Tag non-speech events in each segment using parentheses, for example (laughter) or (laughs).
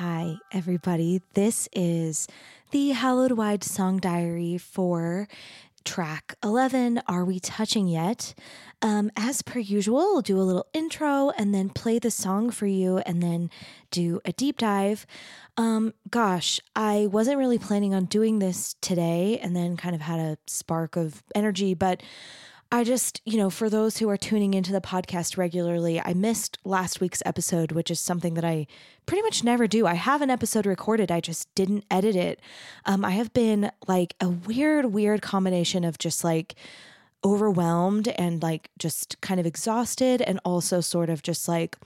Hi, everybody. This is the Hallowed Wide Song Diary for track 11 Are We Touching Yet? Um, as per usual, I'll do a little intro and then play the song for you and then do a deep dive. Um, gosh, I wasn't really planning on doing this today and then kind of had a spark of energy, but I just, you know, for those who are tuning into the podcast regularly, I missed last week's episode, which is something that I pretty much never do. I have an episode recorded, I just didn't edit it. Um, I have been like a weird, weird combination of just like overwhelmed and like just kind of exhausted, and also sort of just like,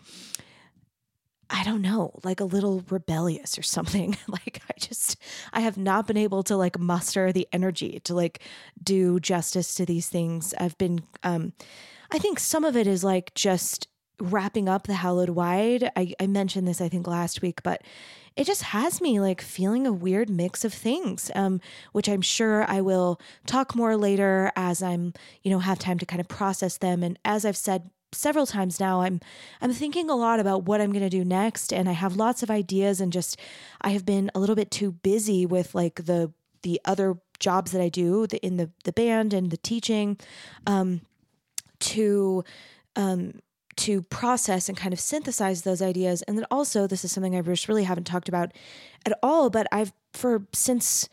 I don't know, like a little rebellious or something. (laughs) like I just I have not been able to like muster the energy to like do justice to these things. I've been um I think some of it is like just wrapping up the hallowed wide. I, I mentioned this I think last week, but it just has me like feeling a weird mix of things, um, which I'm sure I will talk more later as I'm, you know, have time to kind of process them. And as I've said several times now i'm i'm thinking a lot about what i'm going to do next and i have lots of ideas and just i have been a little bit too busy with like the the other jobs that i do the, in the the band and the teaching um to um to process and kind of synthesize those ideas. And then also this is something i just really haven't talked about at all but i've for since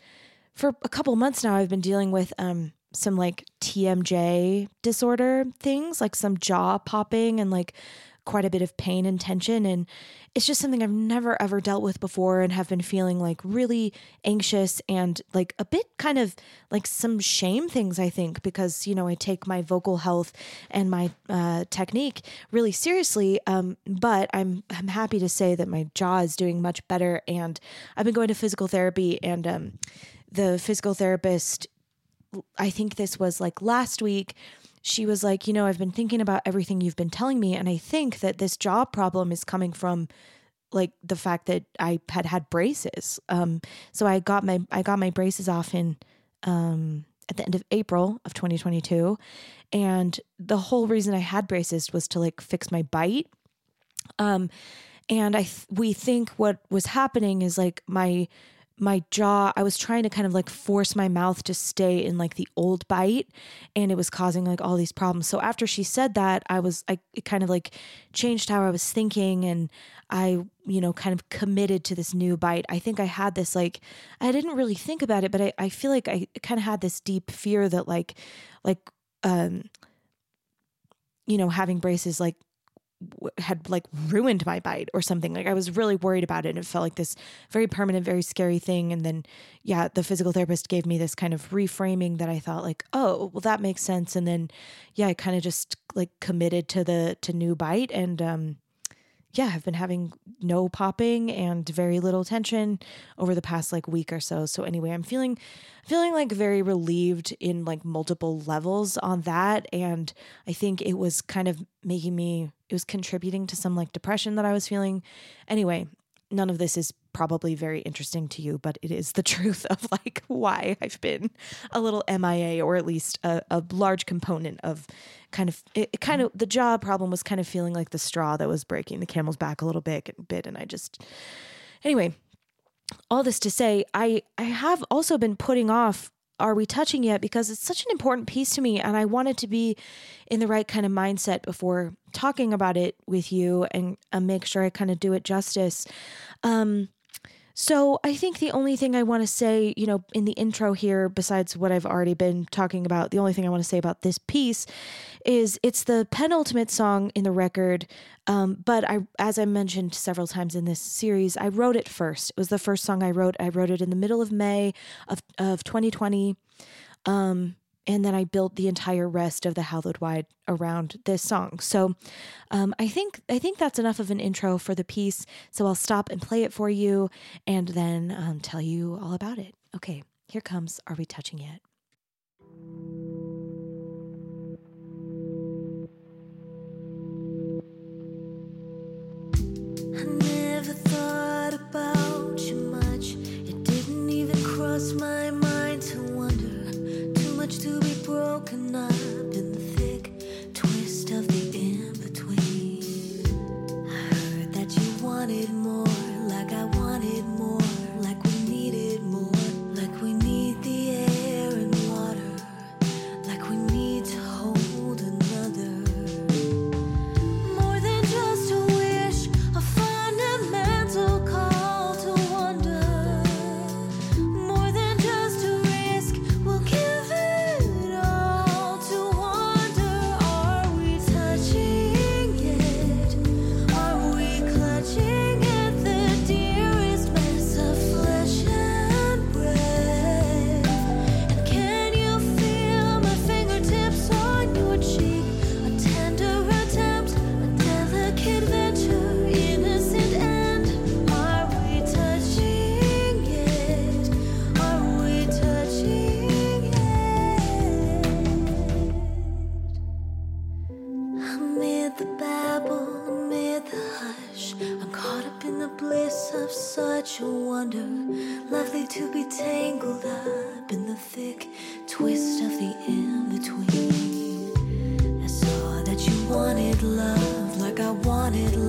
for a couple months now i've been dealing with um some like TMJ disorder things, like some jaw popping and like quite a bit of pain and tension. And it's just something I've never ever dealt with before and have been feeling like really anxious and like a bit kind of like some shame things, I think, because, you know, I take my vocal health and my uh, technique really seriously. Um, but I'm, I'm happy to say that my jaw is doing much better. And I've been going to physical therapy and, um, the physical therapist I think this was like last week. She was like, you know, I've been thinking about everything you've been telling me, and I think that this jaw problem is coming from like the fact that I had had braces. Um, so I got my I got my braces off in um, at the end of April of 2022, and the whole reason I had braces was to like fix my bite. Um, and I th- we think what was happening is like my my jaw i was trying to kind of like force my mouth to stay in like the old bite and it was causing like all these problems. So after she said that i was i kind of like changed how i was thinking and i you know kind of committed to this new bite. I think i had this like i didn't really think about it but i, I feel like i kind of had this deep fear that like like um you know having braces like had like ruined my bite or something. Like I was really worried about it. And it felt like this very permanent, very scary thing. And then, yeah, the physical therapist gave me this kind of reframing that I thought like, oh, well, that makes sense. And then, yeah, I kind of just like committed to the to new bite and um, yeah, I've been having no popping and very little tension over the past like week or so. So anyway, I'm feeling feeling like very relieved in like multiple levels on that and I think it was kind of making me it was contributing to some like depression that I was feeling. Anyway, none of this is probably very interesting to you, but it is the (laughs) truth of like why I've been a little MIA or at least a, a large component of kind of it, it, kind of the jaw problem was kind of feeling like the straw that was breaking the camel's back a little bit bit and I just anyway all this to say I I have also been putting off are we touching yet because it's such an important piece to me and I wanted to be in the right kind of mindset before talking about it with you and make sure I kind of do it justice. Um, so I think the only thing I want to say, you know, in the intro here, besides what I've already been talking about, the only thing I want to say about this piece is it's the penultimate song in the record. Um, but I, as I mentioned several times in this series, I wrote it first. It was the first song I wrote. I wrote it in the middle of May of of 2020. Um, and then I built the entire rest of the Hallowed Wide around this song. So um, I think I think that's enough of an intro for the piece. So I'll stop and play it for you, and then um, tell you all about it. Okay, here comes. Are we touching yet? I never thought about you much. It didn't even cross my mind much to be broken up in the thick twist of the in between. I heard that you wanted more, such wonder. Lovely to be tangled up in the thick twist of the in between. I saw that you wanted love like I wanted love,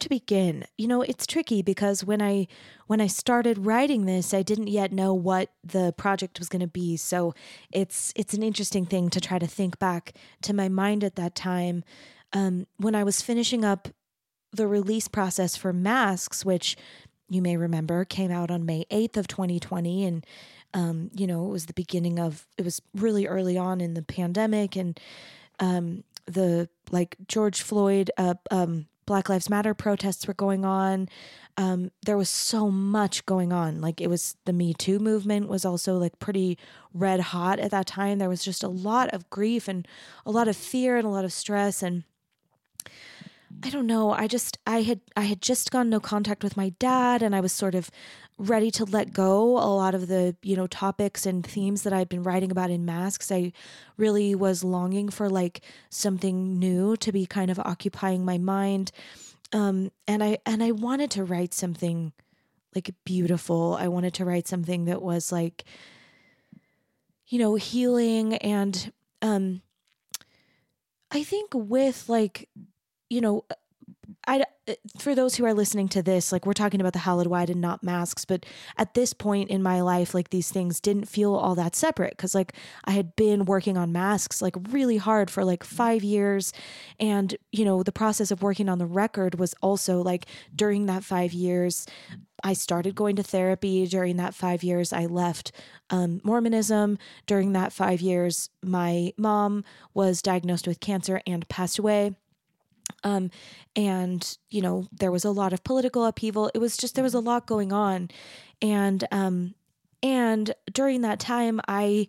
to begin? You know, it's tricky because when I when I started writing this, I didn't yet know what the project was going to be. So, it's it's an interesting thing to try to think back to my mind at that time um, when I was finishing up the release process for Masks, which you may remember came out on May 8th of 2020 and um, you know, it was the beginning of it was really early on in the pandemic and um, the like George Floyd uh, um, Black Lives Matter protests were going on. Um, there was so much going on. Like it was the Me Too movement was also like pretty red hot at that time. There was just a lot of grief and a lot of fear and a lot of stress and I don't know. I just I had I had just gone no contact with my dad and I was sort of ready to let go a lot of the, you know, topics and themes that i've been writing about in masks. I really was longing for like something new to be kind of occupying my mind. Um and I and I wanted to write something like beautiful. I wanted to write something that was like you know, healing and um I think with like you know I for those who are listening to this, like we're talking about the hallowed wide and not masks, but at this point in my life, like these things didn't feel all that separate because like I had been working on masks like really hard for like five years, and you know the process of working on the record was also like during that five years. I started going to therapy during that five years. I left um, Mormonism during that five years. My mom was diagnosed with cancer and passed away. Um, and you know there was a lot of political upheaval. It was just there was a lot going on, and um, and during that time, I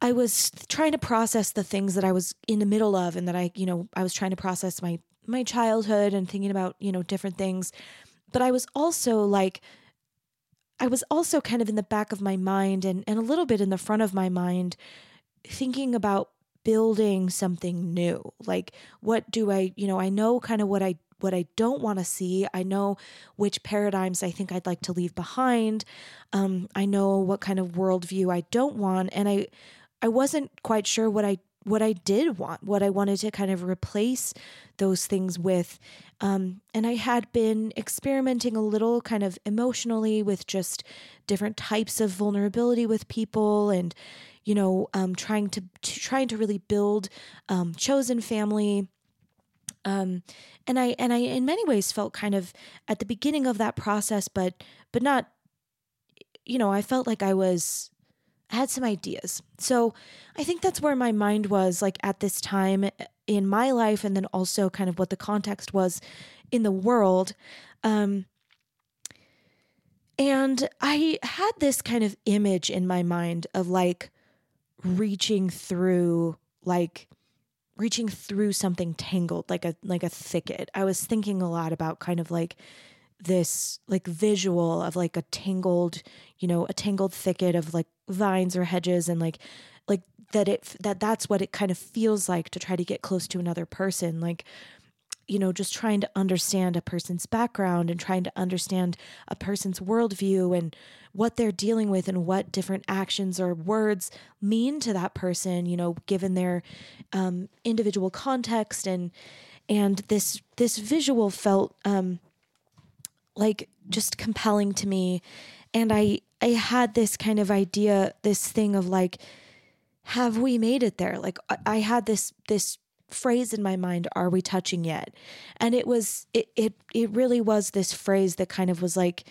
I was trying to process the things that I was in the middle of, and that I you know I was trying to process my my childhood and thinking about you know different things, but I was also like. I was also kind of in the back of my mind and, and a little bit in the front of my mind, thinking about building something new. Like what do i you know i know kind of what i what i don't want to see. I know which paradigms i think i'd like to leave behind. Um, i know what kind of worldview i don't want and i i wasn't quite sure what i what i did want what i wanted to kind of replace those things with. Um, and i had been experimenting a little kind of emotionally with just different types of vulnerability with people and you know, um, trying to, to, trying to really build um, chosen family. Um, and I and I in many ways felt kind of at the beginning of that process, but but not, you know, I felt like I was I had some ideas. So I think that's where my mind was like at this time in my life, and then also kind of what the context was in the world. Um, and I had this kind of image in my mind of like reaching through like reaching through something tangled like a like a thicket. I was thinking a lot about kind of like this like visual of like a tangled, you know, a tangled thicket of like vines or hedges and like like that it that that's what it kind of feels like to try to get close to another person like you know, just trying to understand a person's background and trying to understand a person's worldview and what they're dealing with and what different actions or words mean to that person, you know, given their um, individual context and and this this visual felt um, like just compelling to me, and I I had this kind of idea, this thing of like, have we made it there? Like I had this this phrase in my mind are we touching yet? And it was it it it really was this phrase that kind of was like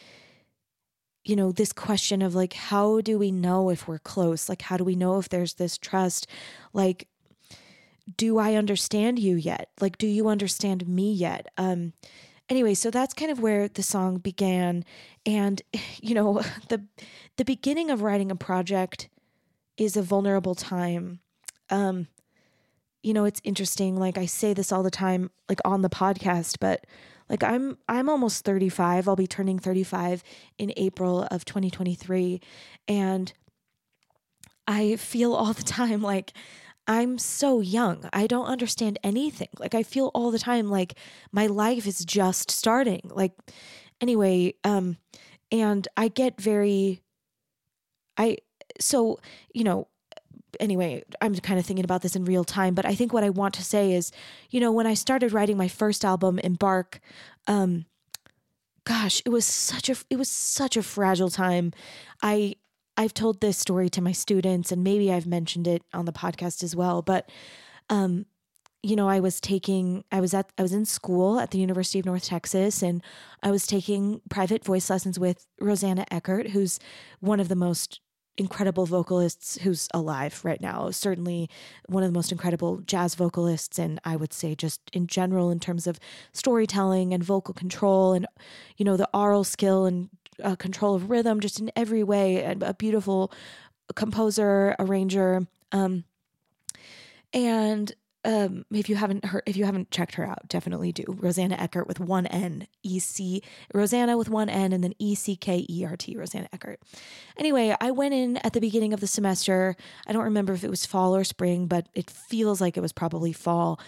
you know this question of like how do we know if we're close? Like how do we know if there's this trust? Like do i understand you yet? Like do you understand me yet? Um anyway so that's kind of where the song began. And (laughs) you know (laughs) the the beginning of writing a project is a vulnerable time. Um you know, it's interesting. Like I say this all the time, like on the podcast, but like I'm I'm almost 35. I'll be turning 35 in April of 2023. And I feel all the time like I'm so young. I don't understand anything. Like I feel all the time like my life is just starting. Like anyway, um and I get very I so, you know, anyway, I'm kind of thinking about this in real time, but I think what I want to say is, you know, when I started writing my first album, Embark, um, gosh, it was such a it was such a fragile time. I I've told this story to my students, and maybe I've mentioned it on the podcast as well, but um, you know, I was taking, I was at, I was in school at the University of North Texas, and I was taking private voice lessons with Rosana Eckert, who's one of the most incredible vocalists who's alive right now. Certainly one of the most incredible jazz vocalists, and I would say just in general in terms of storytelling and vocal control, and you know the aural skill and uh, control of rhythm, just in every way. A beautiful composer, arranger, um, and um, if you haven't heard, if you haven't checked her out, definitely do. Rosana Eckert with one N, E C, Rosana with one N, and then E C K E R T, Rosana Eckert. Anyway, I went in at the beginning of the semester. I don't remember if it was fall or spring, but it feels like it was probably fall.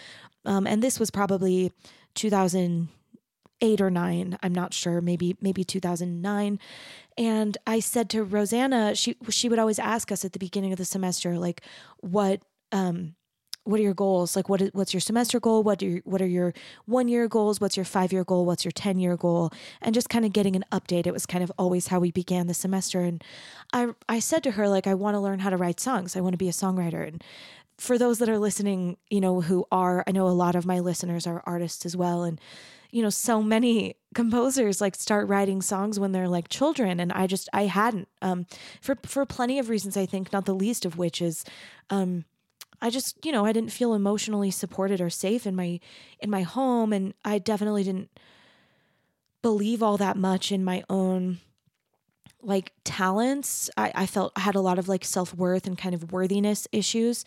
Um, and this was probably 2008 or nine. I'm not sure. Maybe maybe 2009. And I said to Rosana, she she would always ask us at the beginning of the semester, like, what um what are your goals? Like what is, what's your semester goal? What you, what are your one year goals? What's your five year goal? What's your 10 year goal? And just kind of getting an update. It was kind of always how we began the semester. And I, I said to her, like, I want to learn how to write songs. I want to be a songwriter. And for those that are listening, you know, who are, I know a lot of my listeners are artists as well. And, you know, so many (laughs) composers like start writing songs when they're like children. And I just, I hadn't, um, for, for plenty of reasons, I think, not the least of which is, um, I just, you know, I didn't feel emotionally supported or safe in my in my home and I definitely didn't believe all that much in my own like talents. I, I felt I had a lot of like self-worth and kind of worthiness issues.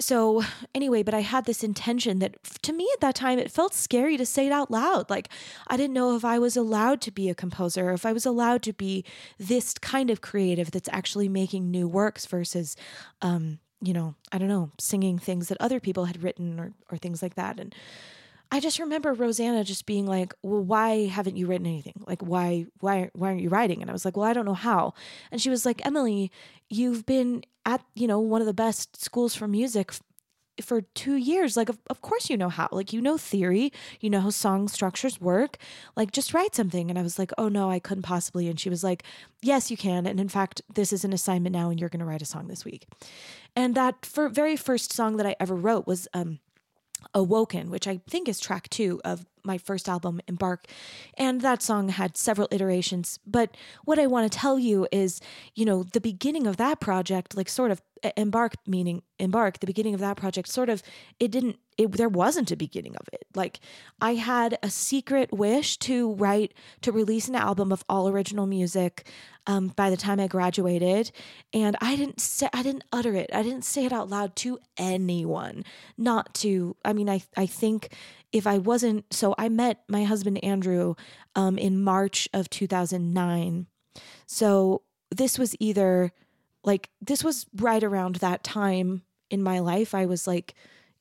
So anyway, but I had this intention that to me at that time it felt scary to say it out loud. Like I didn't know if I was allowed to be a composer, if I was allowed to be this kind of creative that's actually making new works versus um you know, I don't know, singing things that other people had written or, or things like that. And I just remember Rosana just being like, "Well, why haven't you written anything? Like, why, why, why aren't you writing?" And I was like, "Well, I don't know how." And she was like, "Emily, you've been at you know one of the best schools for music for two years like of, of course you know how like you know theory you know how song structures work like just write something and i was like oh no i couldn't possibly and she was like yes you can and in fact this is an assignment now and you're going to write a song this week and that very first song that i ever wrote was um awoken which i think is track two of my first album embark. And that song had several iterations. But what i want to tell you is you know the beginning of that project like sort of embark meaning embark the beginning of that project sort of it didn't it, there wasn't a beginning of it. Like i had a secret wish to write to release an album of all original music um, by the time i graduated and i didn't say i didn't utter it. I didn't say it out loud to anyone. Not to i mean i i think if i wasn't so i met my husband andrew um, in march of 2009 so this was either like this was right around that time in my life. I was like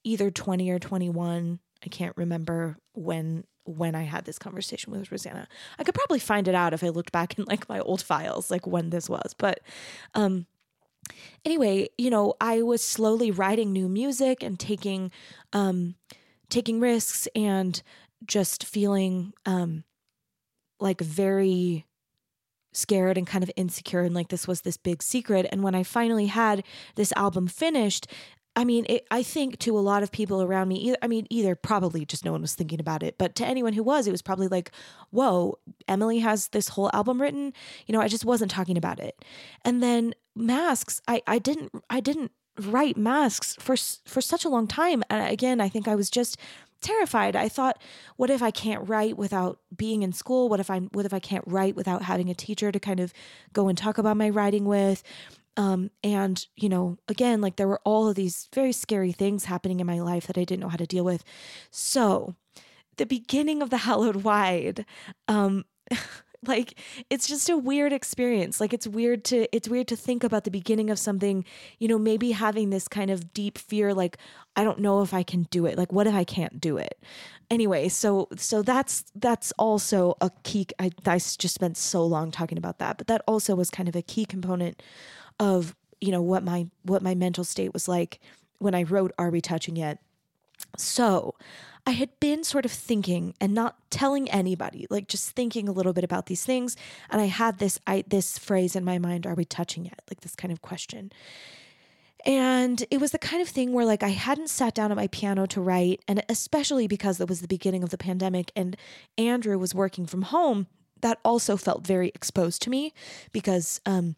either 20 or 21. I can't remember when when I had this conversation with Rosana. I could probably find it out if I looked back in like my old files like when this was. But um anyway, you know, I was slowly writing new music and taking um taking risks and just feeling um like very scared and kind of insecure and like this was this big secret. And when I finally had this album finished, I mean, it, I think to a lot of people around me, either, I mean, either probably just no one was thinking about it, but to anyone who was, it was probably like, whoa, Emily has this whole album written. You know, I just wasn't talking about it. And then masks, I, I didn't, I didn't write masks for for such a long time and again i think i was just terrified. I thought, what if I can't write without being in school? What if I what if I can't write without having a teacher to kind of go and talk about my writing with? Um, and you know, again, like there were all of these very scary things happening in my life that I didn't know how to deal with. So, the beginning of the (laughs) Hallowed Wide, um, (laughs) like it's just a weird experience. Like it's weird to it's weird to think about the beginning of something you know maybe having this kind of deep fear like i don't know if i can do it. Like what if i can't do it? Anyway so so that's that's also a key i, I just spent so long talking about that but that also was kind of a key component of you know what my what my mental state was like when i wrote are we touching yet so I had been sort of thinking and not telling anybody, like just thinking a little bit about these things. And I had this I this phrase in my mind, are we touching yet? Like this kind of question. And it was the kind of thing where like I hadn't sat down at my piano to write, and especially because it was the beginning of the pandemic and Andrew was working from home, that also felt very exposed to me because um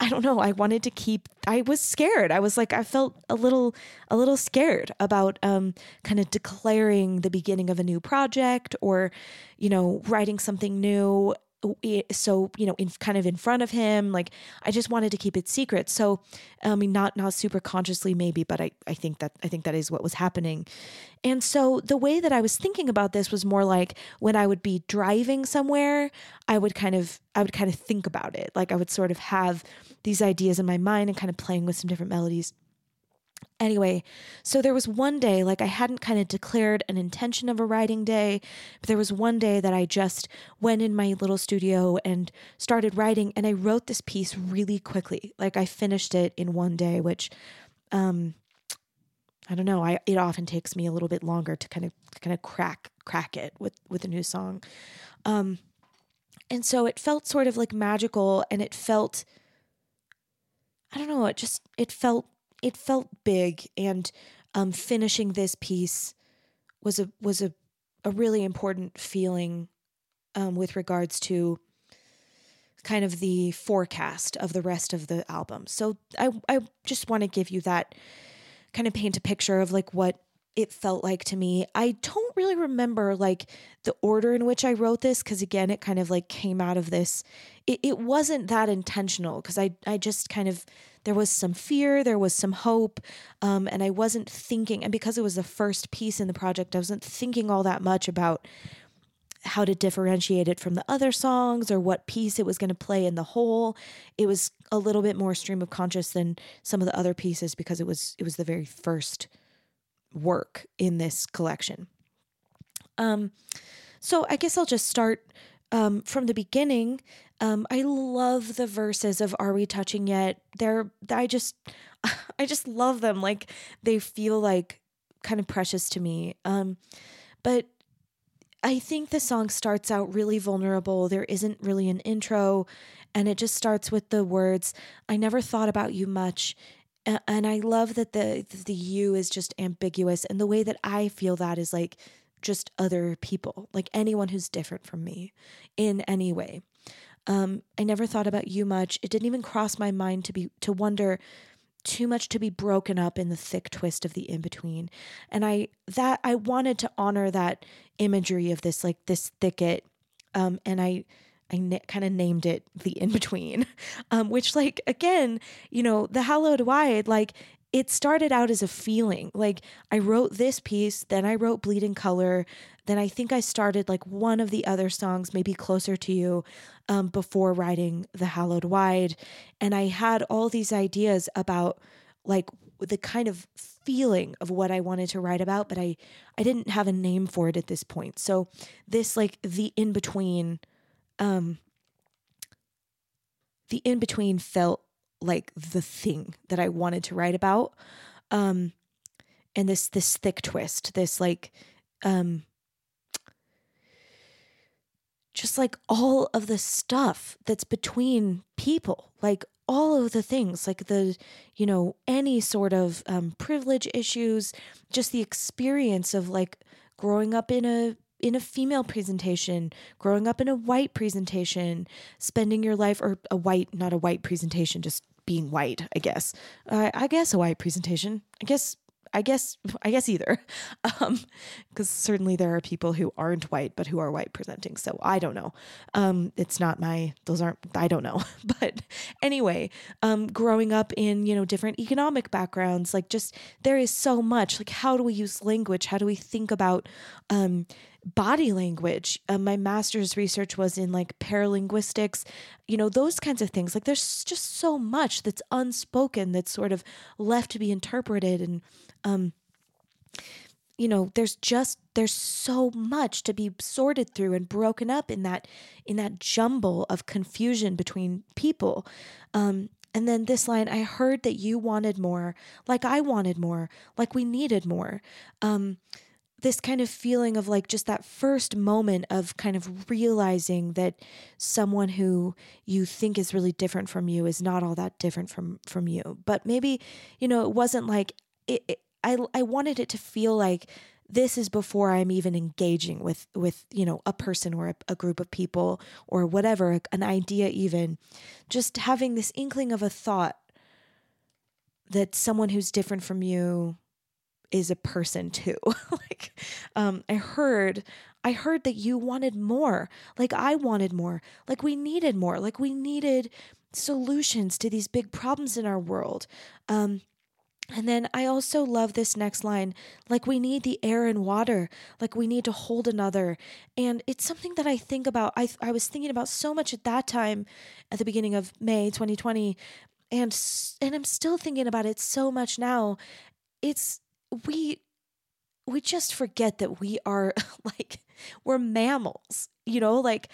I don't know. I wanted to keep I was scared. I was like I felt a little a little scared about um kind of declaring the beginning of a new project or you know writing something new Eh, so you know in kind of in front of him like i just wanted to keep it secret. So i mean not not super consciously maybe but i i think that i think that is what was happening. And so the way that i was thinking about this was more like when i would be driving somewhere i would kind of i would kind of think about it. Like i would sort of have these ideas in my mind and kind of playing with some different melodies Anyway, so there was one day, like I hadn't kind of declared an intention of a writing day, but there was one day that I just went in my little studio and started writing, and I wrote this piece really quickly. Like I finished it in one day, which, um, I don't know. I it often takes me a little bit longer to kind of kind of crack crack it with with a new song. Um and so it felt sort of like magical and it felt I don't know, it just it felt it felt big and um finishing this piece was a was a a really important feeling um with regards to kind of the forecast of the rest of the album. So I I just want to give you that kind of paint a picture of like what it felt like to me. I don't really remember like the order in which I wrote this because again it kind of like came out of this. It, it wasn't that intentional because I I just kind of there was some fear, there was some hope, um, and I wasn't thinking. And because it was the first piece in the project, I wasn't thinking all that much about how to differentiate it from the other songs or what piece it was going to play in the whole. It was a little bit more stream of conscious than some of the other pieces because it was it was the very first work in this collection. Um, so I guess I'll just start um, from the beginning. Um, I love the verses of "Are We Touching Yet?" They're I just (laughs) I just love them. Like they feel like kind of precious to me. Um, but I think the song starts out really vulnerable. There isn't really an intro, and it just starts with the words, I never thought about you much. And I love that the the you is just ambiguous and the way that I feel that is like just other people, like anyone who's different from me in any way. Um, I never thought about you much. It didn't even cross my mind to be to wonder too much to be broken up in the thick twist of the in between. And I that I wanted to honor that imagery of this like this thicket um and I I na- kind of named it the (laughs) in between, um, which, like, again, you know, the hallowed wide, like, it started out as a feeling. Like, I wrote this piece, then I wrote Bleeding Color, then I think I started like one of the other songs, maybe Closer to You, um, before writing The Hallowed Wide. And I had all these ideas about like the kind of feeling of what I wanted to write about, but I I didn't have a name for it at this point. So this like the in between um the in between felt like the thing that I wanted to write about. Um and this this thick twist, this like um just like all of the stuff that's between people, like all of the things, like the, you know, any sort of um, privilege issues, just the experience of like growing up in a in a female presentation, growing up in a white presentation, spending your life or a white, not a white presentation, just being white, I guess. Uh, I guess a white presentation. I guess I guess I guess either, because (laughs) um, certainly there are people who aren't white but who are white presenting. So I don't know. Um, it's not my those aren't I don't know. (laughs) But anyway, um, growing up in you know different economic backgrounds, like just there is so much. Like how do we use language? How do we think about um, body language. Uh, my master's research was in like paralinguistics, you know, those kinds of things. Like there's just so much that's unspoken that's sort of left to be interpreted and um you know there's just there's so much to be sorted through and broken up in that in that jumble of confusion between people um and then this line i heard that you wanted more like i wanted more like we needed more um this kind of feeling of like just that first moment of kind of realizing that someone who you think is really different from you is not all that different from from you. But maybe you know it wasn't like it, it, i i wanted it to feel like this is before i'm even engaging with with you know a person or a, a group of people or whatever an idea even. Just having this inkling of a thought that someone who's different from you is a person too. (laughs) like um I heard I heard that you wanted more. Like I wanted more. Like we needed more. Like we needed solutions to these big problems in our world. Um and then I also love this next line like, we need the air and water, like, we need to hold another. And it's something that I think about. I, I was thinking about so much at that time at the beginning of May 2020. And, and I'm still thinking about it so much now. It's we we just forget that we are (laughs) like we're mammals you know like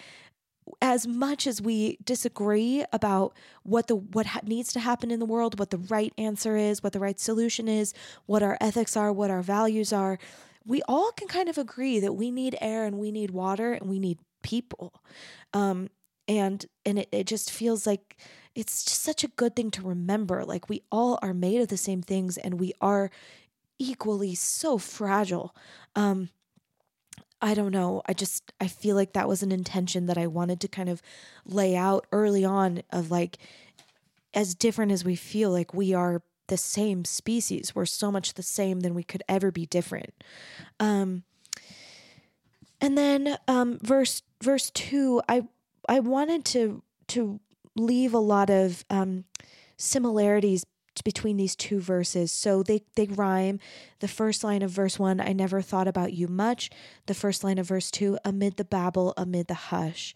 as much as we disagree about what the what ha- needs to happen in the world, what the right answer is, what the right solution is, what our ethics are, what our values are, we all can kind of agree that we need air and we need water and we need people. Um, and and it, it just feels like it's just such a good thing to remember. Like we all are made of the same things and we are equally so fragile. Um, I don't know. I just I feel like that was an intention that I wanted to kind of lay out early on of like as different as we feel like we are the same species. We're so much the same than we could ever be different. Um and then um verse verse 2 I I wanted to to leave a lot of um similarities between these two verses. So they, they rhyme. The first line of verse one, I never thought about you much. The first line of verse two, amid the babble, amid the hush.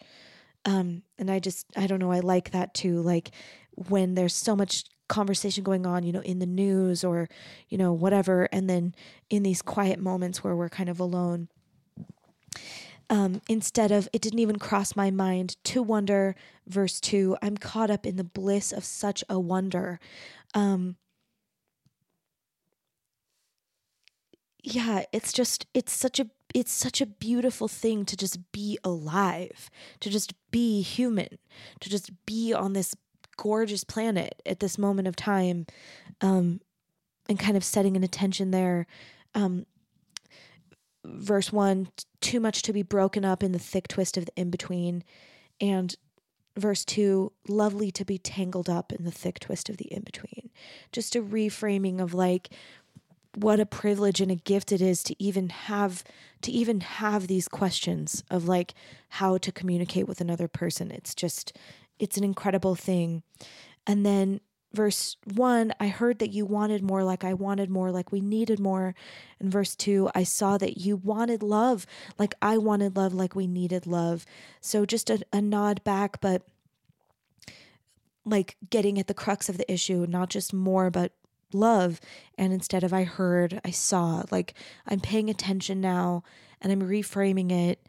Um, and I just, I don't know, I like that too. Like when there's so much conversation going on, you know, in the news or, you know, whatever. And then in these quiet moments where we're kind of alone. Um, instead of, it didn't even cross my mind to wonder, verse 2, I'm caught up in the bliss of such a wonder um yeah it's just it's such a it's such a beautiful thing to just be alive to just be human to just be on this gorgeous planet at this moment of time um and kind of setting an attention there. Um verse 1 too much to be broken up in the thick twist of the in between and verse 2 lovely to be tangled up in the thick twist of the in between just a reframing of like what a privilege and a gift it is to even have to even have these questions of like how to communicate with another person. It's just it's an incredible thing. And then verse 1 i heard that you wanted more like i wanted more like we needed more. And verse 2 i saw that you wanted love like i wanted love like we needed love. So just a, a nod back but like getting at the crux of the issue not just more but love and instead of i heard i saw like i'm paying attention now and i'm reframing it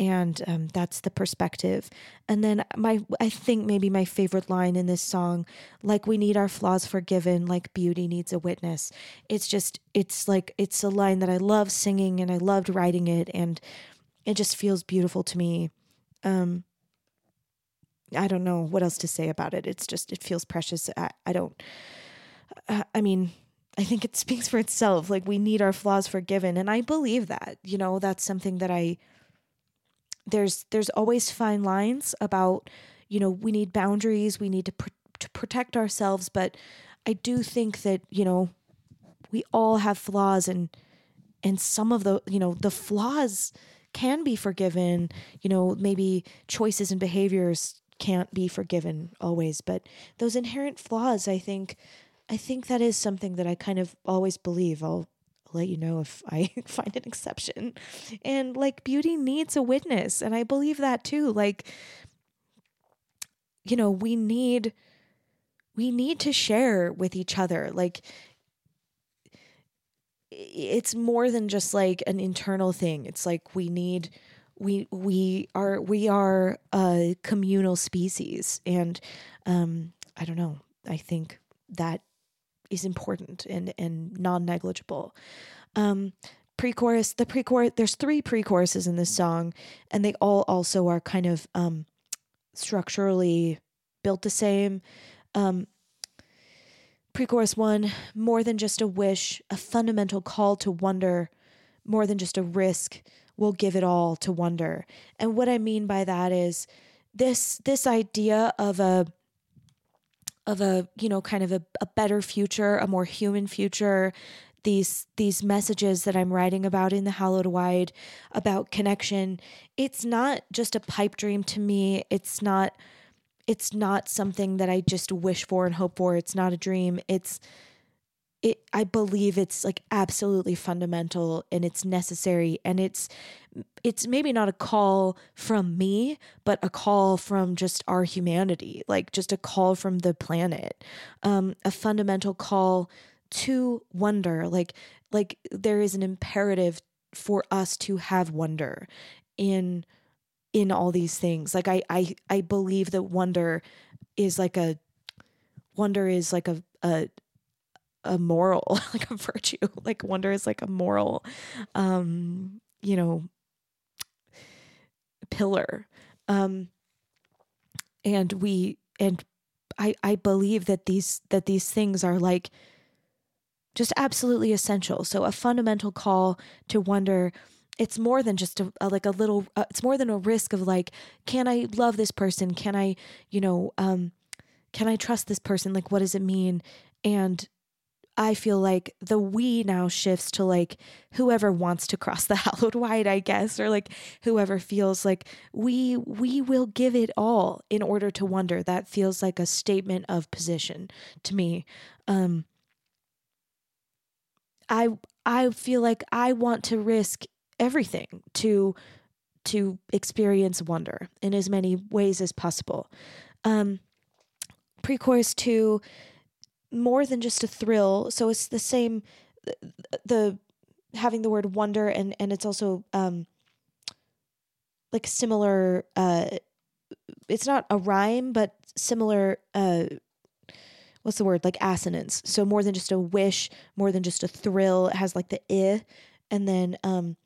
and um, that's the perspective. And then my i think maybe my favorite line in this song like we need our flaws forgiven like beauty needs a witness. It's just it's like it's a line that i love singing and i loved writing it and it just feels beautiful to me. Um i don't know what else to say about it. It's just it feels precious. I, I don't i mean I think it (laughs) speaks for itself. Like we need our flaws forgiven, and I believe that. You know, that's something that I there's there's always fine lines about you know we need boundaries we need to, pr- to protect ourselves but i do think that you know we all have flaws and and some of the you know the flaws can be forgiven. You know maybe choices and behaviors can't be forgiven always but those inherent flaws i think i think that is something that i kind of always believe. I'll let you know if (laughs) I find an exception. And like beauty needs a witness. And I believe that too. Like, you know, we need we need to share with each other. Like it's more than just like an internal thing. It's like we need we we are we are a communal species and um I don't know. I think that is important and and non-negligible. Um, pre-chorus, the pre-chorus, there's three pre-choruses in this song, and they all also are kind of um, structurally built the same. Um, pre-chorus one, more than just a wish, a fundamental call to wonder, more than just a risk, we'll give it all to wonder. And what I mean by that is this this idea of a of a you know kind of a, a better future a more human future. These these messages that i'm writing about in the hallowed wide about connection it's not just a pipe dream to me. It's not it's not something that i just wish for and hope for. It's not a dream. It's it i believe it's like absolutely fundamental and it's necessary and it's it's maybe not a call from me but a call from just our humanity like just a call from the planet um a fundamental call to wonder like like there is an imperative for us to have wonder in in all these things. Like I I I believe that wonder is like a wonder is like a a a moral, (laughs) like a virtue. Like wonder is like a moral um, you know, pillar. Um and we and I I believe that these that these things are like just absolutely essential. So a fundamental call to wonder it's more than just a, a like a little uh, it's more than a risk of like can I love this person? Can I, you know, um can I trust this person? Like what does it mean? And I feel like the we now shifts to like whoever wants to cross the (laughs) hallowed wide, I guess, or like whoever feels like we we will give it all in order to wonder. That feels like a statement of position to me. Um I I feel like I want to risk everything to to experience wonder in as many ways as possible. Um, pre-chorus two, more than just a thrill. So it's the same, the, the having the word wonder and and it's also um, like similar. Uh, it's not a rhyme, but similar. Uh, what's the word like assonance so more than just a wish more than just a thrill it has like the i and then um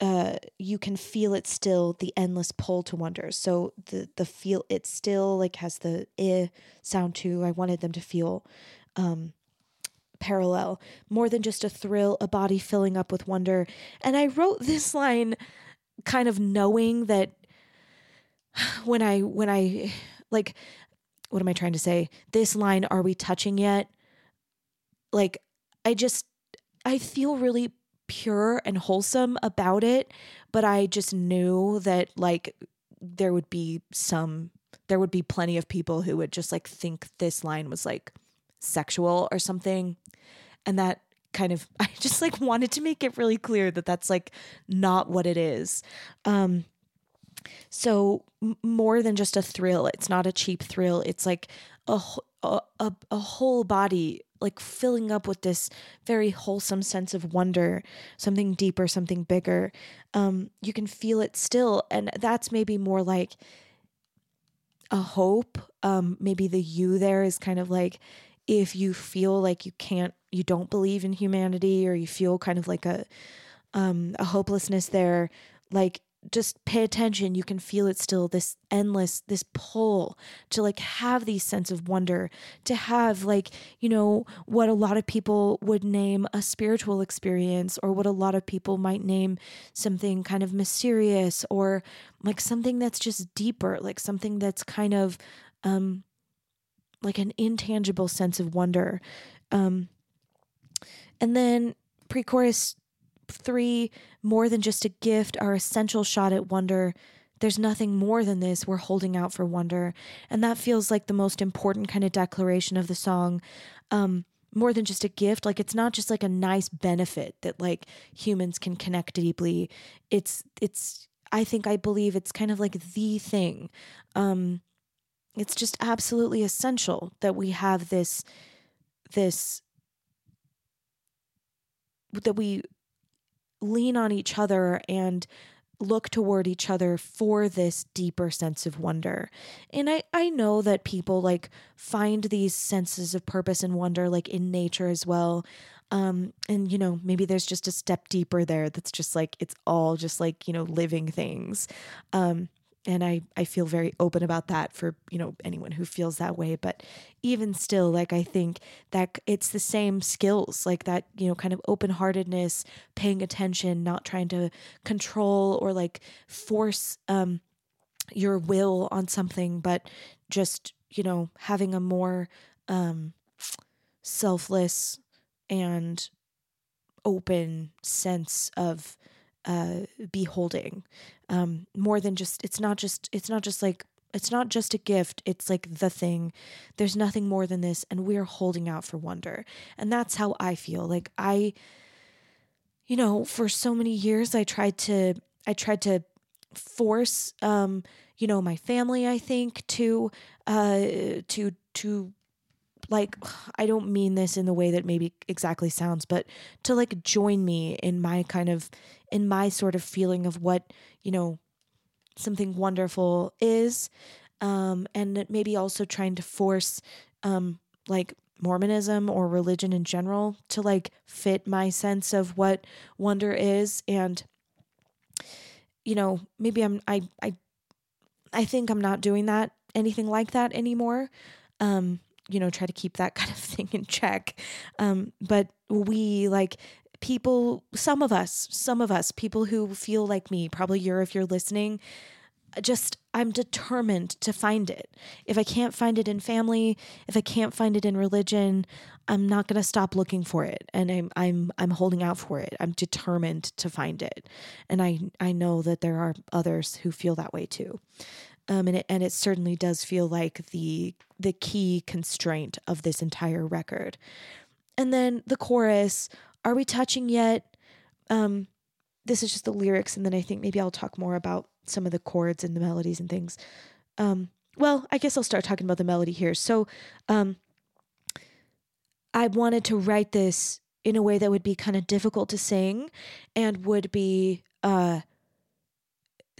uh you can feel it still the endless pull to wonder so the the feel it still like has the i sound too i wanted them to feel um parallel more than just a thrill a body filling up with wonder and i wrote (laughs) this line kind of knowing that (sighs) when i when i like what am I trying to say? This line, are we touching yet? Like, I just, I feel really pure and wholesome about it, but I just knew that, like, there would be some, there would be plenty of people who would just like think this line was like sexual or something. And that kind of, (laughs) I just like wanted to make it really clear that that's like not what it is. Um, so m- more than just a thrill, it's not a cheap thrill. It's like a, a, a, a whole body like filling up with this very wholesome sense of wonder, something deeper, something bigger. Um, you can feel it still, and that's maybe more like a hope. Um, maybe the you there is kind of like if you feel like you can't, you don't believe in humanity, or you feel kind of like a um, a hopelessness there. Like just pay attention you can feel it still this endless this pull to like have these sense of wonder to have like you know what a lot of people would name a spiritual experience or what a lot of people might name something kind of mysterious or like something that's just deeper like something that's kind of um like an intangible sense of wonder. Um and then pre-chorus three, more than just a gift, our essential shot at wonder. There's nothing more than this. We're holding out for wonder. And that feels like the most important kind of declaration of the song. Um, more than just a gift. Like it's not just like a nice benefit that like humans can connect deeply. It's, it's, I think I believe it's kind of like the thing. Um, it's just absolutely essential that we have this, this, that we lean on each other and look toward each other for this deeper sense of wonder. And I, I know that people like find these senses of purpose and wonder like in nature as well. Um, and you know, maybe there's just a step deeper there that's just like it's all just like, you know, living things. Um, and I, I feel very open about that for you know anyone who feels that way but even still like i think that it's the same skills like that you know kind of open-heartedness paying attention not trying to control or like force um your will on something but just you know having a more um selfless and open sense of uh beholding um, more than just it's not just it's not just like it's not just a gift it's like the thing. There's nothing more than this and we're holding out for wonder. And that's how i feel. Like i you know for so many years i tried to i tried to force um you know my family i think to uh to to like (sighs) I don't mean this in the way that maybe exactly sounds, but to like join me in my kind of in my sort of feeling of what, you know, something wonderful is, um, and maybe also trying to force um, like Mormonism or religion in general to like fit my sense of what wonder is and you know maybe I'm I I I think I'm not doing that anything like that anymore um you know try to keep that (laughs) kind of thing in check um but we like people some of us some of us people who feel like me probably you're if you're listening just I'm determined to find it. If I can't find it in family, if I can't find it in religion, I'm not going to stop looking for it and I'm I'm I'm holding out for it. I'm determined to find it. And I I know that there are others who feel that way too. Um, and it and it certainly does feel like the the key constraint of this entire record. And then the chorus, are we touching yet? Um, this is just the lyrics, and then I think maybe I'll talk more about some of the chords and the melodies and things. Um, well, I guess I'll start talking about the melody here. So, um, I wanted to write this in a way that would be kind of difficult to sing and would be uh,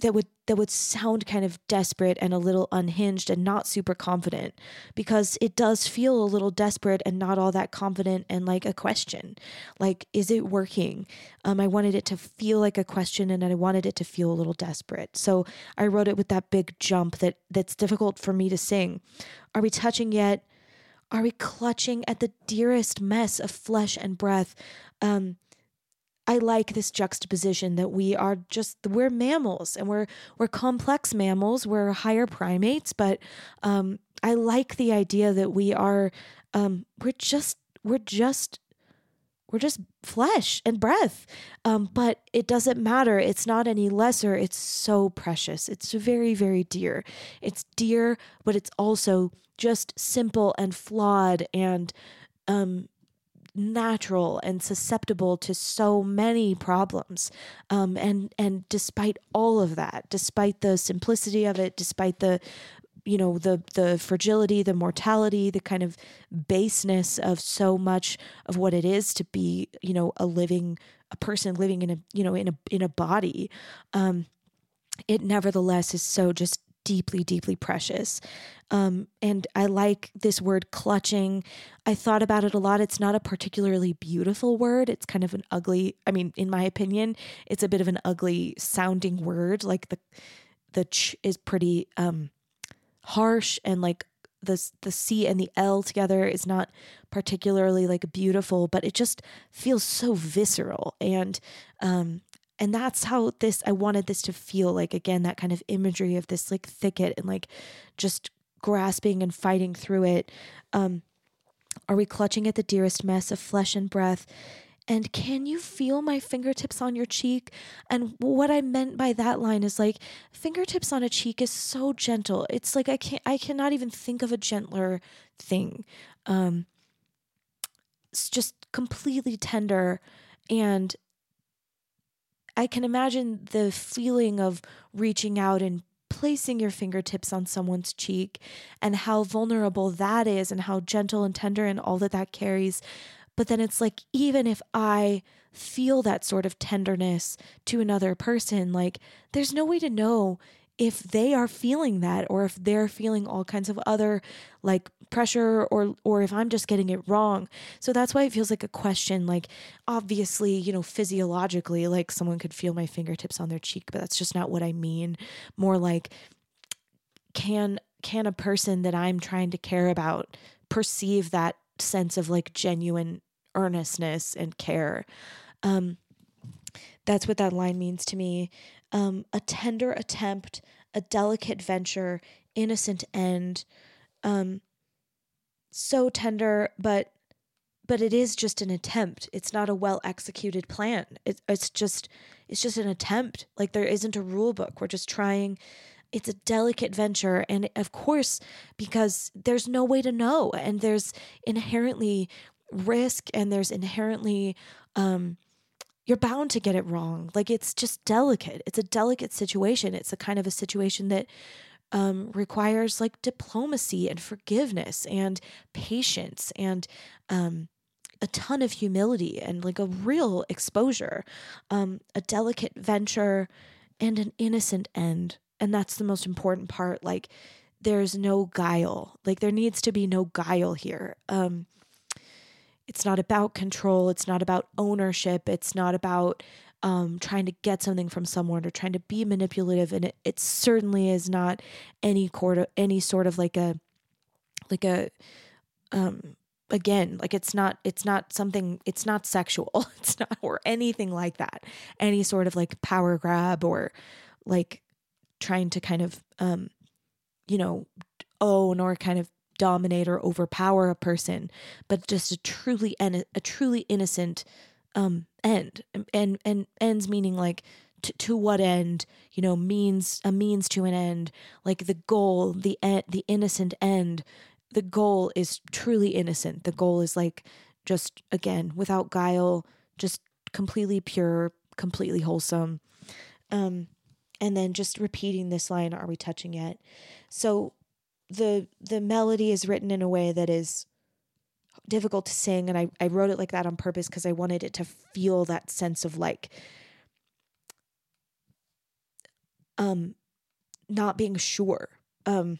that would that would sound kind of desperate and a little unhinged and not super confident because it does feel a little desperate and not all that confident and like a question. Like is it working? Um i wanted it to feel like a question and i wanted it to feel a little desperate. So i wrote it with that big jump that that's difficult for me to sing. Are we touching yet? Are we clutching at the dearest mess of flesh and breath? Um I like this juxtaposition that we are just we're mammals and we're we're complex mammals, we're higher primates, but um, I like the idea that we are um, we're just we're just we're just flesh and breath. Um, but it doesn't matter. It's not any lesser. It's so precious. It's very, very dear. It's dear, but it's also just simple and flawed and um, natural and susceptible to so many problems. Um, and and despite all of that, despite the simplicity of it, despite the you know the the fragility the mortality the kind of baseness of so much of what it is to be you know a living a person living in a you know in a in a body um it nevertheless is so just deeply, deeply precious. Um, and I like this word clutching. I thought about it a lot. It's not a particularly beautiful word. It's kind of an ugly, I mean, in my opinion, it's a bit of an ugly sounding word. Like the, the ch is pretty um, harsh and like the the C and the L together is not particularly like beautiful, but it just feels so visceral and um, and that's how this i wanted this to feel like again that kind of imagery of this like thicket and like just grasping and fighting through it. Um are we clutching at the dearest mess of flesh and breath? And can you feel my fingertips on your cheek? And what i meant by that line is like fingertips on a cheek is so gentle. It's like i can't i cannot even think of a gentler thing. Um it's just completely tender and I can imagine the feeling of reaching out and placing your fingertips on someone's cheek and how vulnerable that is and how gentle and tender and all that that carries. But then it's like, even if I feel that sort of tenderness to another person, like, there's no way to know if they are feeling that or if they're feeling all kinds of other like pressure or or if I'm just getting it wrong. So that's why it feels like a question like obviously, you know, physiologically like someone could feel my fingertips on their cheek, but that's just not what I mean. More like can can a person that I'm trying to care about perceive that sense of like genuine earnestness and care? Um that's what that line means to me um, a tender attempt, a delicate venture, innocent end. Um, so tender, but but it is just an attempt. It's not a well executed plan. It, it's just it's just an attempt. Like there isn't a rule book. We're just trying. It's a delicate venture, and of course, because there's no way to know, and there's inherently risk, and there's inherently um, you're bound to get it wrong. Like it's just delicate. It's a delicate situation. It's a kind of a situation that um, requires like diplomacy and forgiveness and patience and um, a ton of humility and like a real exposure, um, a delicate venture and an innocent end. and that's the most important part like there's no guile like there needs to be no guile here um it's not about control it's not about ownership it's not about um, trying to get something from someone or trying to be manipulative and it, it certainly is not any sort of any sort of like a like a um again like it's not it's not something it's not sexual (laughs) it's not or anything like that. Any sort of like power grab or like trying to kind of um you know own or kind of dominate or overpower a person but just a truly and a truly innocent um end and and ends meaning like to, to what end you know means a means to an end like the goal the the innocent end the goal is truly innocent. The goal is like just again without guile, just completely pure, completely wholesome. Um, and then just repeating this line, "Are we touching yet?" So the the melody is written in a way that is difficult to sing, and I I wrote it like that on purpose because I wanted it to feel that sense of like um not being sure um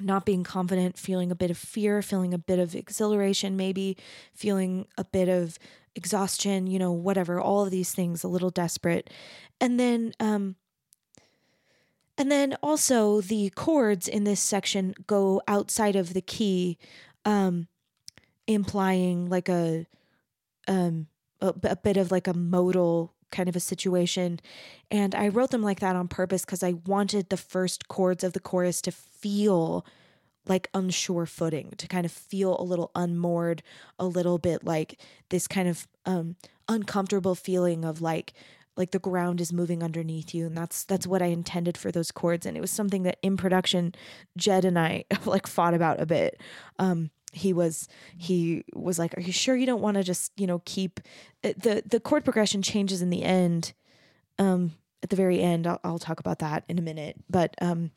not being confident, feeling a bit of fear, feeling a bit of exhilaration, maybe feeling a bit of exhaustion, you know, whatever, all of these things, a little desperate. And then, um, and then also the chords in this section go outside of the key, um, implying like a, um, a, a bit of like a modal kind of a situation. And I wrote them like that on purpose because I wanted the first chords of the chorus to feel like unsure footing, to kind of feel a little unmoored, a little bit like this kind of um, uncomfortable feeling of like like the ground is moving underneath you and that's that's what I intended for those chords and it was something that in production Jed and I (laughs) like fought about a bit. Um he was he was like are you sure you don't want to just you know keep uh, the the chord progression changes in the end um at the very end I'll, I'll talk about that in a minute but um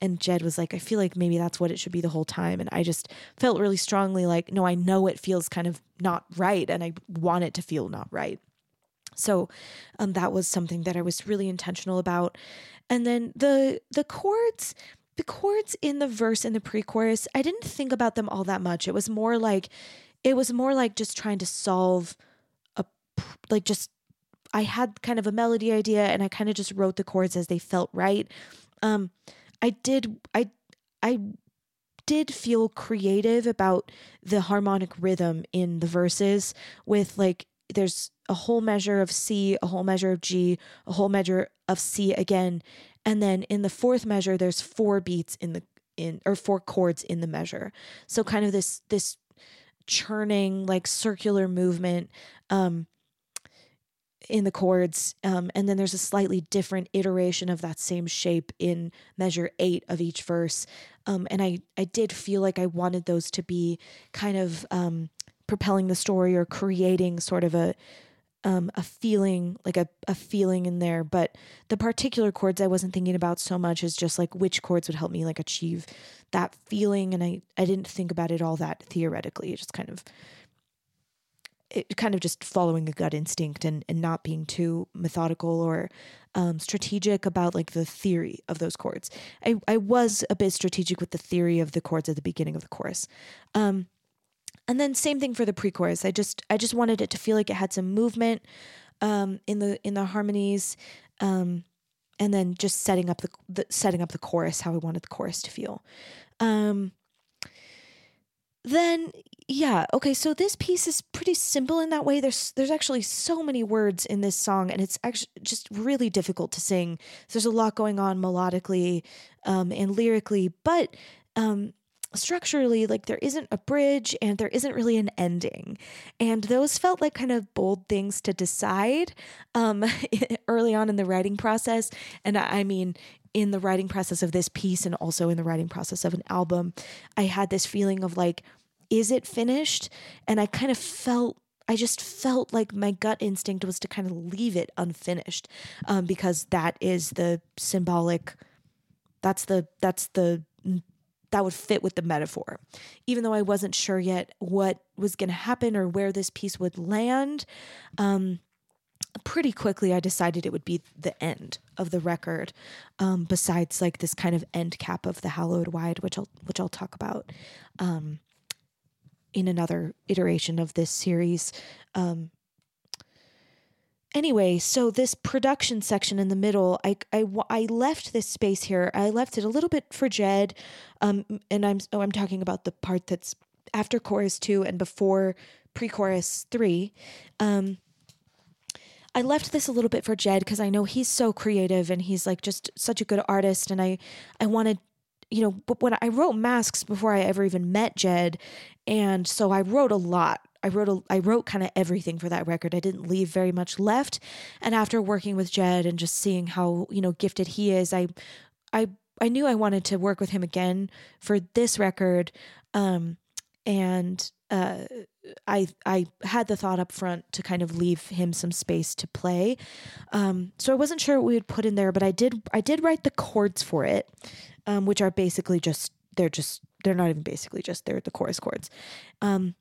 and jed was like i feel like maybe that's what it should be the whole time and i just felt really strongly like no i know it feels kind of not right and i want it to feel not right so um that was something that i was really intentional about and then the the chords the chords in the verse and the pre-chorus, I didn't think about them all that much. It was more like it was more like just trying to solve a like just I had kind of a melody idea and I kind of just wrote the chords as they felt right. Um I did I I did feel creative about the harmonic rhythm in the verses with like there's a whole measure of C, a whole measure of G, a whole measure of C again, and then in the fourth measure, there's four beats in the in or four chords in the measure. So kind of this this churning like circular movement um in the chords um, and then there's a slightly different iteration of that same shape in measure eight of each verse um, and i i did feel like i wanted those to be kind of um, propelling the story or creating sort of a um, a feeling, like a, a feeling in there. But the particular chords I wasn't thinking about so much as just like which chords would help me like achieve that feeling. And I, I didn't think about it all that theoretically. It just kind of, it kind of just following a gut instinct and, and not being too methodical or um, strategic about like the theory of those chords. I, I was a bit strategic with the theory of the chords at the beginning of the chorus. Um, and then same thing for the pre-chorus. I just I just wanted it to feel like it had some movement um, in the in the harmonies, um, and then just setting up the, the, setting up the chorus how I wanted the chorus to feel. Um, then yeah, okay, so this piece is pretty simple in that way. There's there's actually so many words in this song, and it's actually just really difficult to sing. There's a lot going on melodically um, and lyrically, but um, structurally like there isn't a bridge and there isn't really an ending. And those felt like kind of bold things to decide um, (laughs) early on in the writing process. And I, mean in the writing process of this piece and also in the writing process of an album i had this feeling of like is it finished? And i kind of felt I just felt like my gut instinct was to kind of leave it unfinished um, because that is the symbolic that's the that's the that would fit with the metaphor. Even though I wasn't sure yet what was going to happen or where this piece would land, um, pretty quickly I decided it would be the end of the record. Um, besides like this kind of end cap of the Hallowed Wide, which I'll which I'll talk about um, in another iteration of this series. Um, anyway, so this production section in the middle, I, I, I left this space here. I left it a little bit for Jed, um, and I'm oh, I'm talking about the part that's after chorus two and before pre-chorus three. Um, I left this a little bit for Jed because I know he's so creative and he's like just such a good artist, and I I wanted you know, when I wrote masks before I ever even met Jed, and so I wrote a lot. I wrote a, I wrote kind of everything for that record. I didn't leave very much left. And after working with Jed and just seeing how you know gifted he is, I, I, I knew I wanted to work with him again for this record. Um, and uh, I I had the thought up front to kind of leave him some space to play. Um, so I wasn't sure what we would put in there, but I did I did write the chords for it um, which are basically just they're just they're not even basically just they're the chorus chords. Um,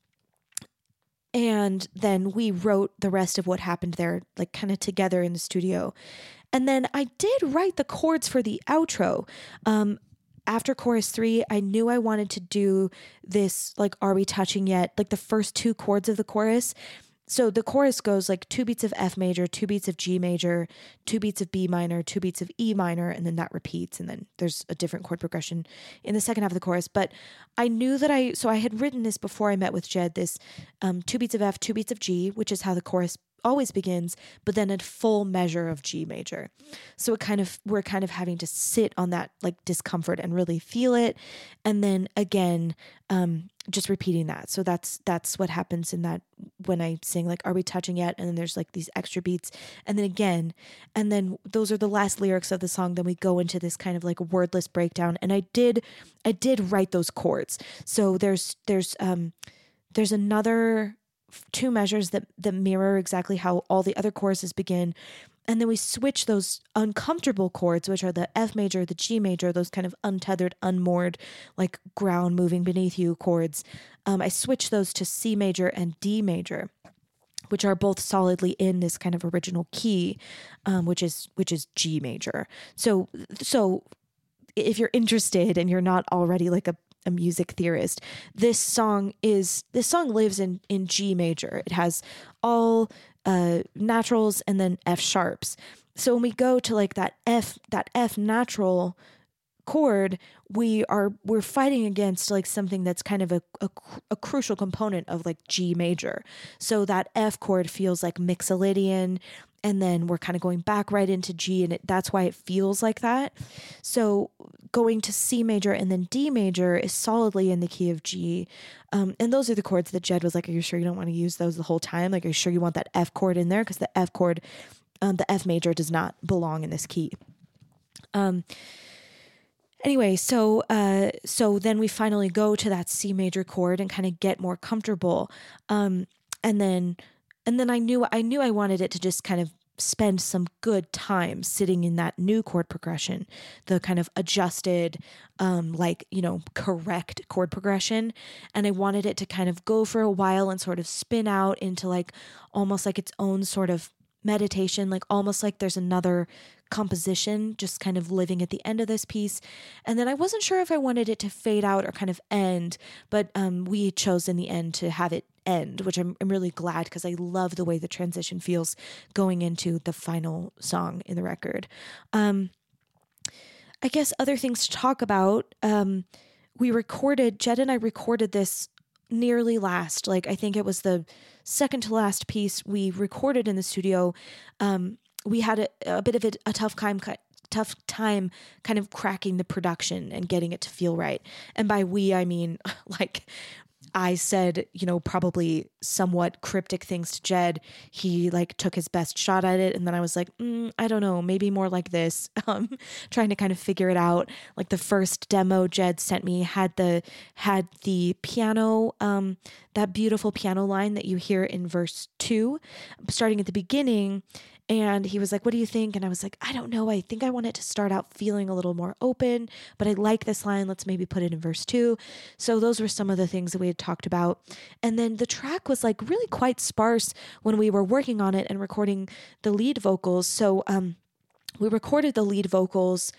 and then we wrote the rest of what happened there, like kind of together in the studio. And then I did write the chords for the outro. Um, after chorus three, I knew I wanted to do this, like, Are We Touching Yet? Like the first two chords of the chorus so the chorus goes like two beats of F major, two beats of G major, two beats of B minor, two beats of E minor, and then that repeats. And then there's a different chord progression in the second half of the chorus. But I knew that I, so I had written this before I met with Jed, this um, two beats of F, two beats of G, which is how the chorus always begins, but then a full measure of G major. So it kind of, we're kind of having to sit on that like discomfort and really feel it. And then again, um, just repeating that. So that's that's what happens in that when I sing like are we touching yet? And then there's like these extra beats. And then again and then those are the last lyrics of the song. Then we go into this kind of like wordless breakdown. And I did I did write those chords. So there's there's um there's another two measures that that mirror exactly how all the other choruses begin and then we switch those uncomfortable chords, which are the F major, the G major, those kind of untethered, unmoored, like ground moving beneath you chords. Um, I switch those to C major and D major which are both solidly in this kind of original key, um, which is which is G major. So so if you're interested and you're not already like a, a music theorist, this song is this song lives in in G major. It has all uh, naturals and then F sharps. So when we go to like that F that F natural chord, we are we're fighting against like something that's kind of a, a, a, crucial component of like G major. So that F chord feels like mixolydian and then we're kind of going back right into G, and it, that's why it feels like that. So going to C major and then D major is solidly in the key of G, um, and those are the chords that Jed was like, "Are you sure you don't want to use those the whole time? Like, are you sure you want that F chord in there? Because the F chord, um, the F major does not belong in this key." Um, anyway so uh so then we finally go to that c major chord and kind of get more comfortable um and then and then I knew I knew I wanted it to just kind of spend some good time sitting in that new chord progression, the kind of adjusted, um, like, you know, correct chord progression. And I wanted it to kind of go for a while and sort of spin out into like almost like its own sort of meditation, like almost like there's another composition just kind of living at the end of this piece. And then I wasn't sure if I wanted it to fade out or kind of end, but um, we chose in the end to have it end, which I'm, I'm really glad because I love the way the transition feels going into the final song in the record. Um, I guess other things to talk about. Um, we recorded, Jed and I recorded this nearly last. Like, I think it was the second to last piece we recorded in the studio. Um, we had a, a bit of a, a tough time tough time kind of cracking the production and getting it to feel right. And by we, I mean (laughs) like I said, you know, probably somewhat cryptic things to Jed. He like took his best shot at it. And then I was like, mm, I don't know, maybe more like this. (laughs) Um, trying to kind of figure it out. Like the first demo Jed sent me had the, had the piano, um, that beautiful piano line that you hear in verse two, starting at the beginning And he was like, What do you think? And I was like, I don't know. I think I want it to start out feeling a little more open, but I like this line. Let's maybe put it in verse two. So those were some of the things that we had talked about. And then the track was like really quite sparse when we were working on it and recording the lead vocals. So um, we recorded the lead vocals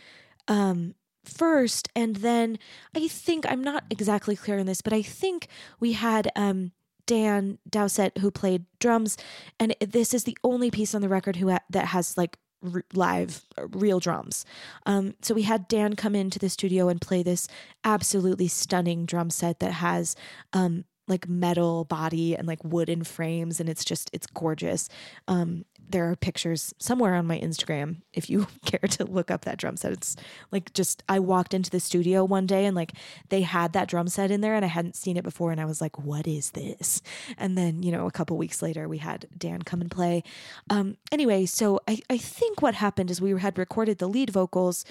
um, first, and then I think I'm not exactly clear on this, but I think we had um, Dan Dowsett who played drums, and this is the only piece on the record who ha- that has like r- live uh, real drums. Um, so we had Dan come into the studio and play this absolutely stunning drum set that has um, like metal body and like wooden frames and it's just it's gorgeous. Um there are pictures somewhere on my instagram if you (laughs) care to look up that drum set. It's like just i walked into the studio one day and like they had that drum set in there and i hadn't seen it before and i was like what is this? And then you know a couple weeks later we had dan come and play. Um anyway so i i think what happened is we had recorded the lead vocals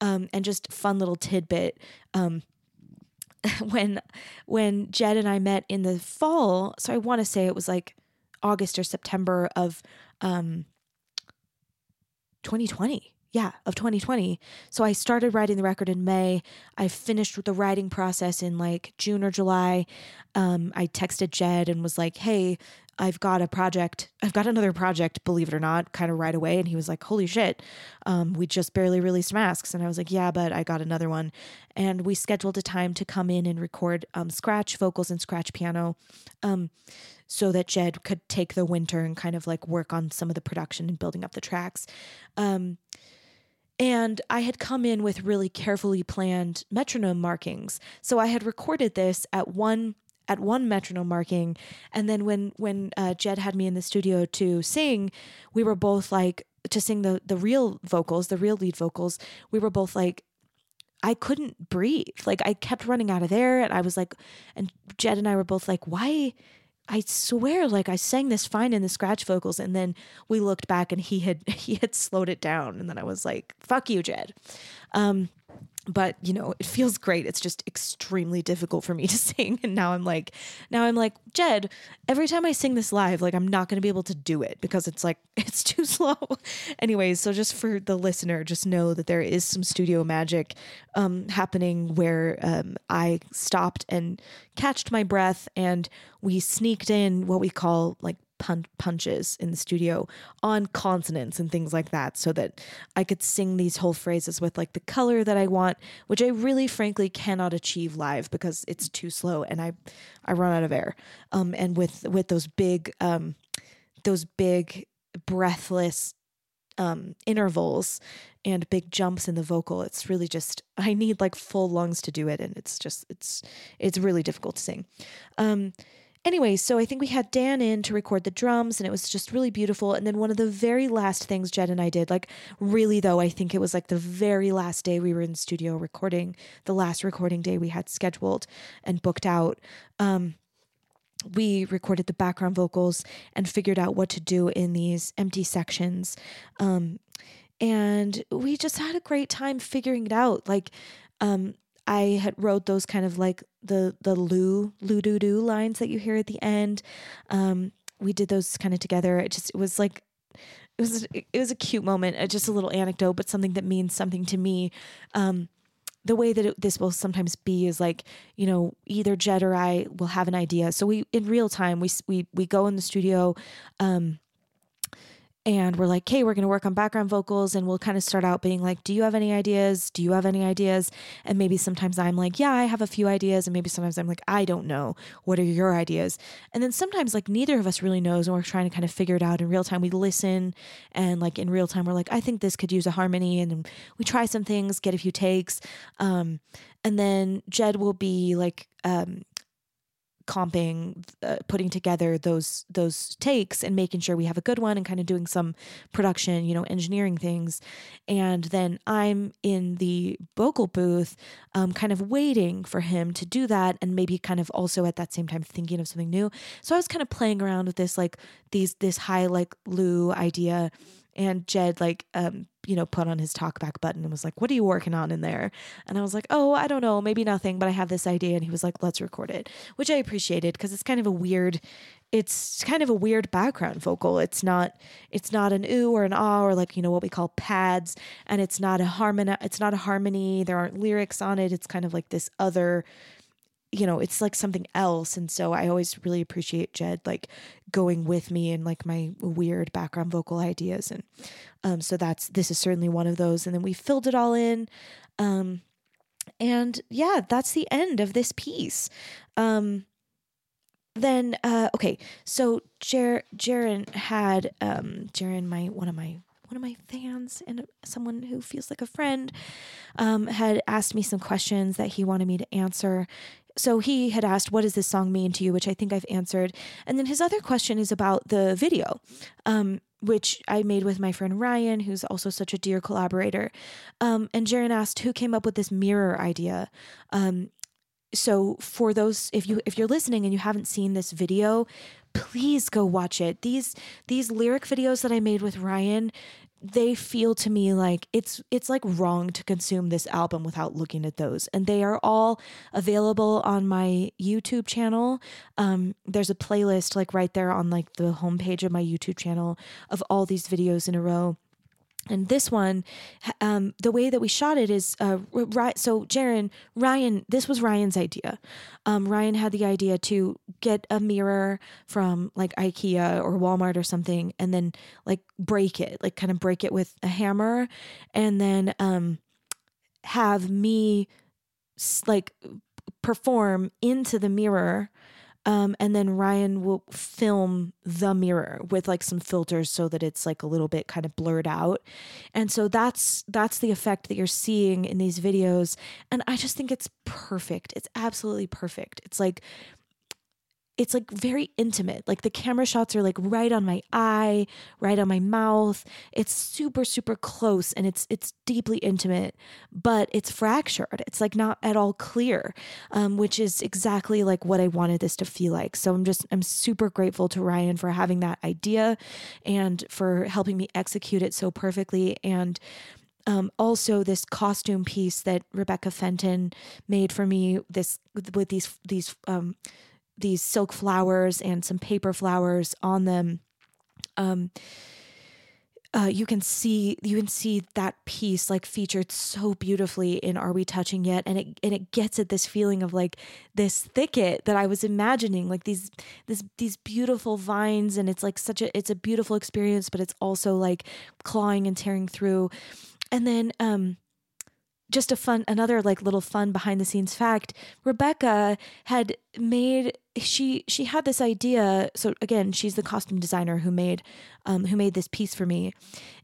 um and just fun little tidbit um (laughs) when when Jed and I met in the fall. So I want to say it was like August or September of um 2020. Yeah, of 2020. So I started writing the record in May. I finished with the writing process in like June or July. Um, I texted Jed and was like, "Hey, I've got a project. I've got another project, believe it or not, kind of right away. And he was like, Holy shit, um, we just barely released masks. And I was like, Yeah, but I got another one. And we scheduled a time to come in and record um, scratch vocals and scratch piano um, so that Jed could take the winter and kind of like work on some of the production and building up the tracks. Um, and I had come in with really carefully planned metronome markings. So I had recorded this at one at one metronome marking and then when when uh, jed had me in the studio to sing we were both like to sing the the real vocals the real lead vocals we were both like I couldn't breathe. Like I kept running out of there and I was like and Jed and I were both like, why I swear like I sang this fine in the scratch vocals and then we looked back and he had (laughs) he had slowed it down and then I was like, fuck you, Jed. Um but you know it feels great. It's just extremely difficult for me (laughs) to sing. And now i'm like now i'm like jed every time i sing this live like i'm not going to be able to do it because it's like (laughs) it's too slow. (laughs) Anyways so just for the listener just know that there is some studio magic um, happening where um, i stopped and catched my breath and we sneaked in what we call like pun- punches in the studio on consonants and things like that so that I could sing these whole phrases with like the color that I want, which I really frankly cannot achieve live because it's too slow and I I run out of air. Um and with with those big um those big breathless um intervals and big jumps in the vocal it's really just i need like full lungs to do it and it's just it's it's really difficult to sing um Anyway, so I think we had Dan in to record the drums and it was just really beautiful. And then one of the very last things Jed and I did, like really though, I think it was like the very last day we were in studio recording, the last recording day we had scheduled and booked out. Um, we recorded the background vocals and figured out what to do in these empty sections. Um, and we just had a great time figuring it out. Like, um, I had wrote those kind of like the the loo loo doo doo lines that you hear at the end. Um, we did those kind of together. It just it was like it was it was a cute moment, uh, just a little anecdote, but something that means something to me. Um, the way that it, this will sometimes be is like you know either Jed or I will have an idea. So we in real time we we we go in the studio. Um, and we're like, hey, we're going to work on background vocals. And we'll kind of start out being like, do you have any ideas? Do you have any ideas? And maybe sometimes I'm like, yeah, I have a few ideas. And maybe sometimes I'm like, I don't know. What are your ideas? And then sometimes, like, neither of us really knows. And we're trying to kind of figure it out in real time. We listen and, like, in real time, we're like, I think this could use a harmony. And we try some things, get a few takes. Um, and then Jed will be like, um, comping uh, putting together those those takes and making sure we have a good one and kind of doing some production you know engineering things. And then i'm in the vocal booth um, kind of waiting for him to do that and maybe kind of also at that same time thinking of something new. So i was kind of playing around with this like these this high like lou idea and Jed like um you know put on his talkback button and was like, "What are you working on in there?" And I was like, "Oh, I don't know, maybe nothing, but I have this idea." And he was like, "Let's record it," which I appreciated because it's kind of a weird it's kind of a weird background vocal. It's not it's not an ooh or an ah or like you know what we call pads, and it's not a harmony. It's not a harmony. There aren't lyrics on it. It's kind of like this other, you know, it's like something else. And so I always really appreciate Jed like going with me and like my weird background vocal ideas. And um, so that's this is certainly one of those. And then we filled it all in. Um, and yeah, that's the end of this piece. Um, then uh okay so Jer- Jaren had um Jaren my one of my one of my fans and someone who feels like a friend um had asked me some questions that he wanted me to answer so he had asked what does this song mean to you? which i think i've answered. And then his other question is about the video um, which i made with my friend ryan who's also such a dear collaborator. Um, and Jaren asked who came up with this mirror idea? Um, so for those if you if you're listening and you haven't seen this video please go watch it. These these lyric videos that i made with ryan they feel to me like it's it's like wrong to consume this album without looking at those. And they are all available on my youtube channel. Um, there's a playlist like right there on like the homepage of my youtube channel of all these videos in a row and this one, um, the way that we shot it is uh, so Jaren Ryan. This was Ryan's idea. Um, Ryan had the idea to get a mirror from like IKEA or Walmart or something, and then like break it, like kind of break it with a hammer, and then um, have me like perform into the mirror um, and then Ryan will film the mirror with like some filters so that it's like a little bit kind of blurred out. And so that's that's the effect that you're seeing in these videos. And I just think it's perfect. It's absolutely perfect. It's like it's like very intimate. Like the camera shots are like right on my eye, right on my mouth. It's super super close and it's it's deeply intimate, but it's fractured. It's like not at all clear, um, which is exactly like what I wanted this to feel like. So I'm just I'm super grateful to Ryan for having that idea and for helping me execute it so perfectly and um, also this costume piece that Rebecca Fenton made for me this with these these um, these silk flowers and some paper flowers on them. Um, uh, you can see you can see that piece like featured so beautifully in Are We Touching Yet, and it and it gets at this feeling of like this thicket that I was imagining, like these this these beautiful vines, and it's like such a it's a beautiful experience, but it's also like clawing and tearing through, and then um just a fun another like little fun behind the scenes fact rebecca had made she she had this idea so again she's the costume designer who made um, who made this piece for me.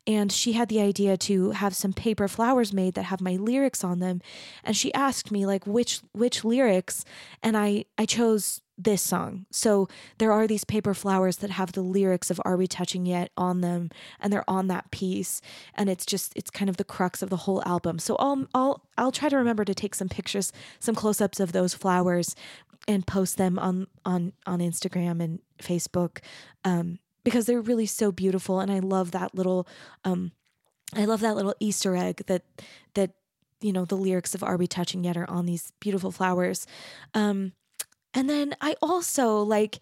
And she had the idea to have some paper flowers made that have my lyrics on them. And she asked me like which which lyrics? And i i chose this song. So there are these paper flowers that have the lyrics of Are We Touching Yet on them and they're on that piece. And it's just it's kind of the crux of the whole album. So I'll I'll I'll try to remember to take some pictures, some close-ups of those flowers and post them on on on Instagram and Facebook um because they're really so beautiful and I love that little um I love that little Easter egg that that you know the lyrics of We Touching Yet are on these beautiful flowers. Um and then I also like,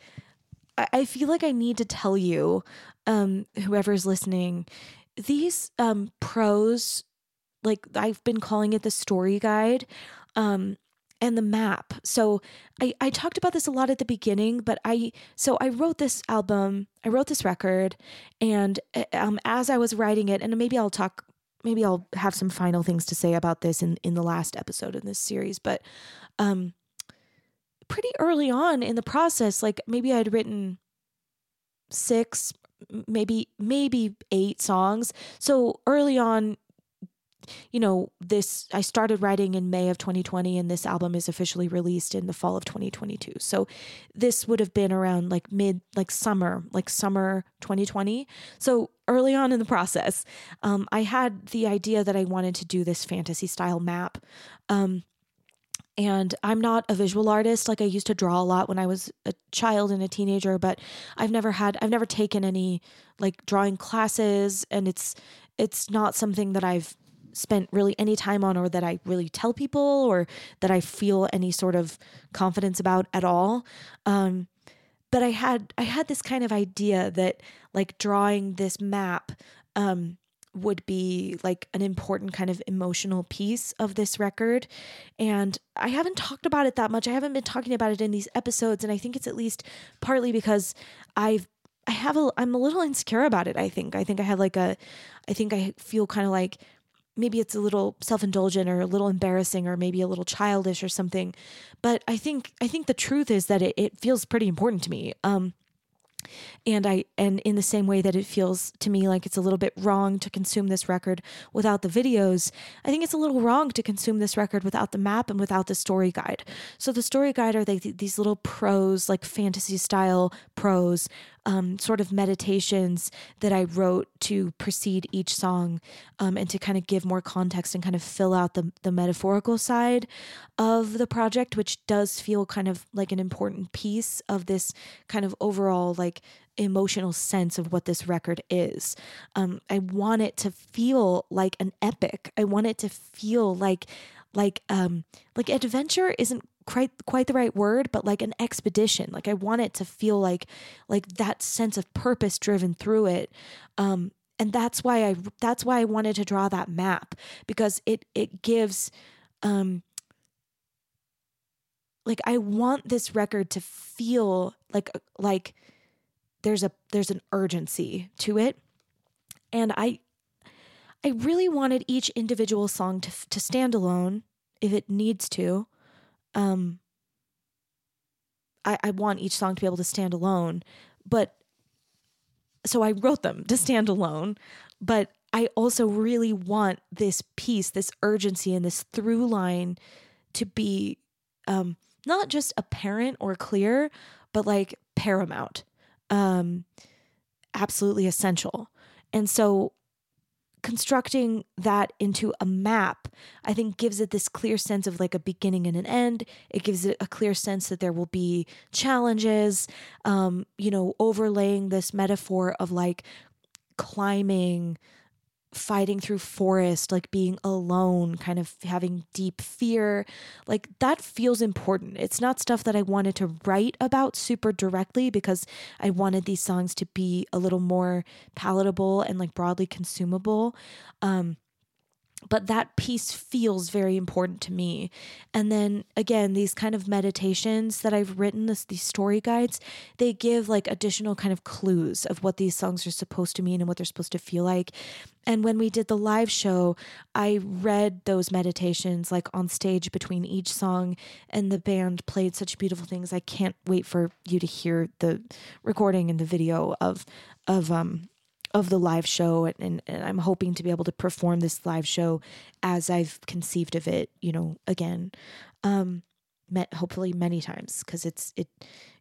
I feel like I need to tell you, um, whoever's listening, these um, prose, like I've been calling it the story guide, um, and the map. So I, I talked about this a lot at the beginning, but I so I wrote this album, I wrote this record, and eh, um, as I was writing it, and maybe I'll talk, maybe I'll have some final things to say about this in in the last episode in this series, but um, pretty early on in the process, like maybe I'd written six, maybe maybe eight songs. So early on, you know, this I started writing in May of 2020 and this album is officially released in the fall of 2022. So this would have been around like mid like summer, like summer 2020. So early on in the process, um, I had the idea that I wanted to do this fantasy style map. Um, and I'm not a visual artist. Like I used to draw a lot when I was a child and a teenager, but I've never had I've never taken any like drawing classes and it's it's not something that I've spent really any time on or that I really tell people or that I feel any sort of confidence about at all. Um, but I had I had this kind of idea that like drawing this map um, would be like an important kind of emotional piece of this record. And I haven't talked about it that much. I haven't been talking about it in these episodes. And I think it's at least partly because I've, I have a, I'm a little insecure about it. I think, I think I have like a, I think I feel kind of like maybe it's a little self-indulgent or a little embarrassing or maybe a little childish or something. But I think, I think the truth is that it, it feels pretty important to me. Um, and i and in the same way that it feels to me like it's a little bit wrong to consume this record without the videos i think it's a little wrong to consume this record without the map and without the story guide so the story guide are they, these little prose like fantasy style prose um, sort of meditations that I wrote to precede each song um, and to kind of give more context and kind of fill out the, the metaphorical side of the project, which does feel kind of like an important piece of this kind of overall like emotional sense of what this record is. Um, I want it to feel like an epic. I want it to feel like like um like adventure isn't quite quite the right word, but like an expedition. Like I want it to feel like like that sense of purpose driven through it. Um, and that's why I that's why I wanted to draw that map because it it gives um like I want this record to feel like like there's a there's an urgency to it. And I I really wanted each individual song to to stand alone if it needs to um I, I want each song to be able to stand alone but so i wrote them to stand alone but i also really want this piece this urgency and this through line to be um not just apparent or clear but like paramount um absolutely essential. And so constructing that into a map, I think gives it this clear sense of like a beginning and an end. It gives it a clear sense that there will be challenges, um, you know, overlaying this metaphor of like climbing, fighting through forest, like being alone, kind of having deep fear. Like that feels important. It's not stuff that I wanted to write about super directly because I wanted these songs to be a little more palatable and like broadly consumable. Um, but that piece feels very important to me. And then again these kind of meditations that i've written this these story guides they give like additional kind of clues of what these songs are supposed to mean and what they're supposed to feel like. And when we did the live show i read those meditations like on stage between each song and the band played such beautiful things. I can't wait for you to hear the recording and the video of of um of the live show and, and, I'm hoping to be able to perform this live show as I've conceived of it, you know, again. Um met hopefully many times because it's it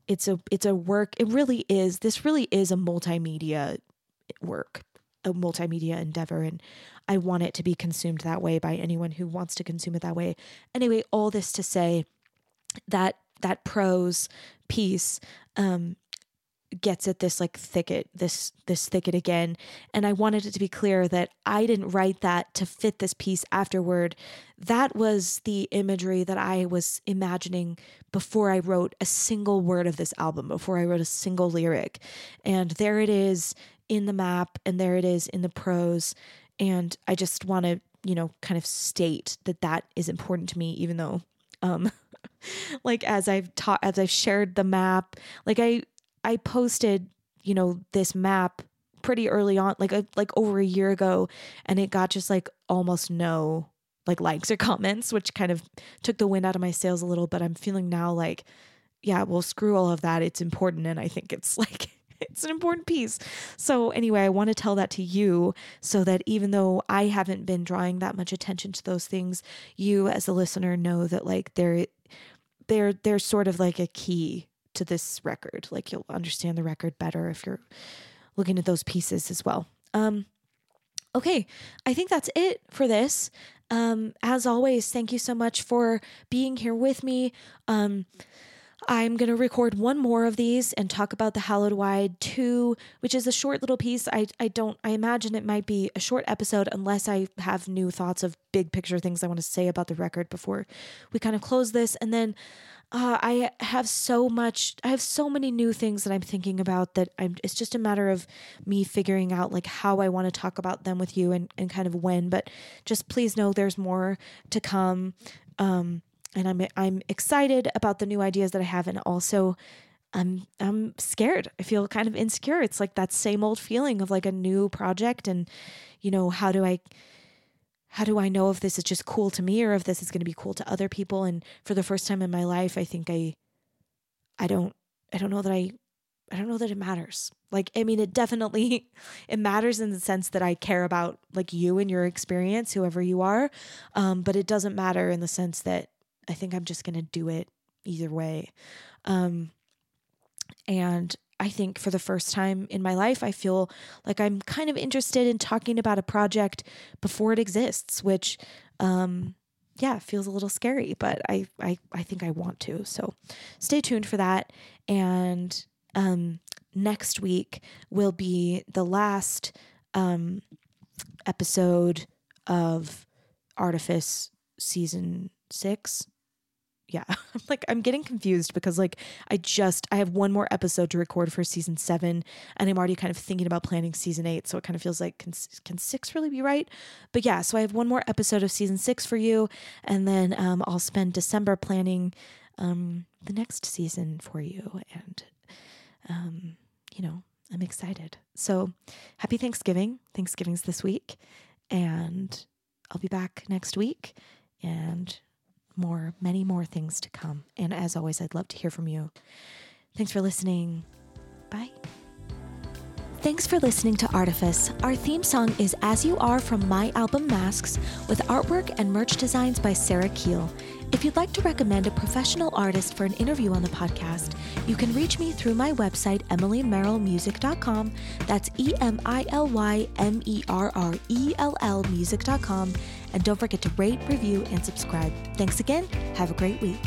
it's a it's a work it really is this really is a multimedia work a multimedia endeavor and I want it to be consumed that way by anyone who wants to consume it that way. Anyway, all this to say that that prose piece um gets at this like thicket this this thicket again. And i wanted it to be clear that i didn't write that to fit this piece afterward. That was the imagery that i was imagining before i wrote a single word of this album before i wrote a single lyric. And there it is in the map and there it is in the prose. And i just want to you know kind of state that that is important to me even though um (laughs) like as i've taught as i've shared the map like i I posted, you know, this map pretty early on, like a, like over a year ago, and it got just like almost no like likes or (laughs) comments, which kind of took the wind out of my sails a little. But I'm feeling now like, yeah, well, screw all of that. It's important, and I think it's (laughs) like it's an important piece. So anyway, I want to tell that to you so that even though I haven't been drawing that much attention to those things, you as a listener know that like they're they're they're sort of like a key to this record. Like you'll understand the record better if you're looking at those pieces as well. Um, Okay, I think that's it for this. Um, as always, thank you so much for being here with me. Um, I'm going to record one more of these and talk about the Hallowed Wide 2, which is a short little piece. I, I don't, I imagine it might be a short episode unless I have new thoughts of big picture things I want to say about the record before we kind of close this. And then uh, I have so much, I have so many new things that I'm thinking about that I'm, it's just a matter of me figuring out like how I want to talk about them with you and, and kind of when, but just please know there's more to come. Um, and I'm, I'm excited about the new ideas that I have. And also I'm, I'm scared. I feel kind of insecure. It's like that same old feeling of like a new project and, you know, how do I, how do I know if this is just cool to me or if this is going to be cool to other people? And for the first time in my life, I think I, I don't, I don't know that I, I don't know that it matters. Like, I mean, it definitely, (laughs) it matters in the sense that I care about like you and your experience, whoever you are. Um, but it doesn't matter in the sense that I think I'm just going to do it either way. Um, and I think for the first time in my life, I feel like I'm kind of interested in talking about a project before it exists, which, um, yeah, feels a little scary, but I, I, I think I want to. So stay tuned for that. And um, next week will be the last um, episode of Artifice season six yeah, (laughs) I'm like I'm getting confused because like I just I have one more episode to record for season 7 and I'm already kind of thinking about planning season 8, so it kind of feels like can can 6 really be right? But yeah, so I have one more episode of season 6 for you and then um I'll spend December planning um the next season for you and um you know, I'm excited. So, happy Thanksgiving. Thanksgiving's this week and I'll be back next week and more, many more things to come. And as always, I'd love to hear from you. Thanks for listening. Bye. Thanks for listening to Artifice. Our theme song is As You Are from my album Masks, with artwork and merch designs by Sarah Keel. If you'd like to recommend a professional artist for an interview on the podcast, you can reach me through my website, emilymerrellmusic.com. That's E M I L Y M E R R E L L music.com. And don't forget to rate, review, and subscribe. Thanks again. Have a great week.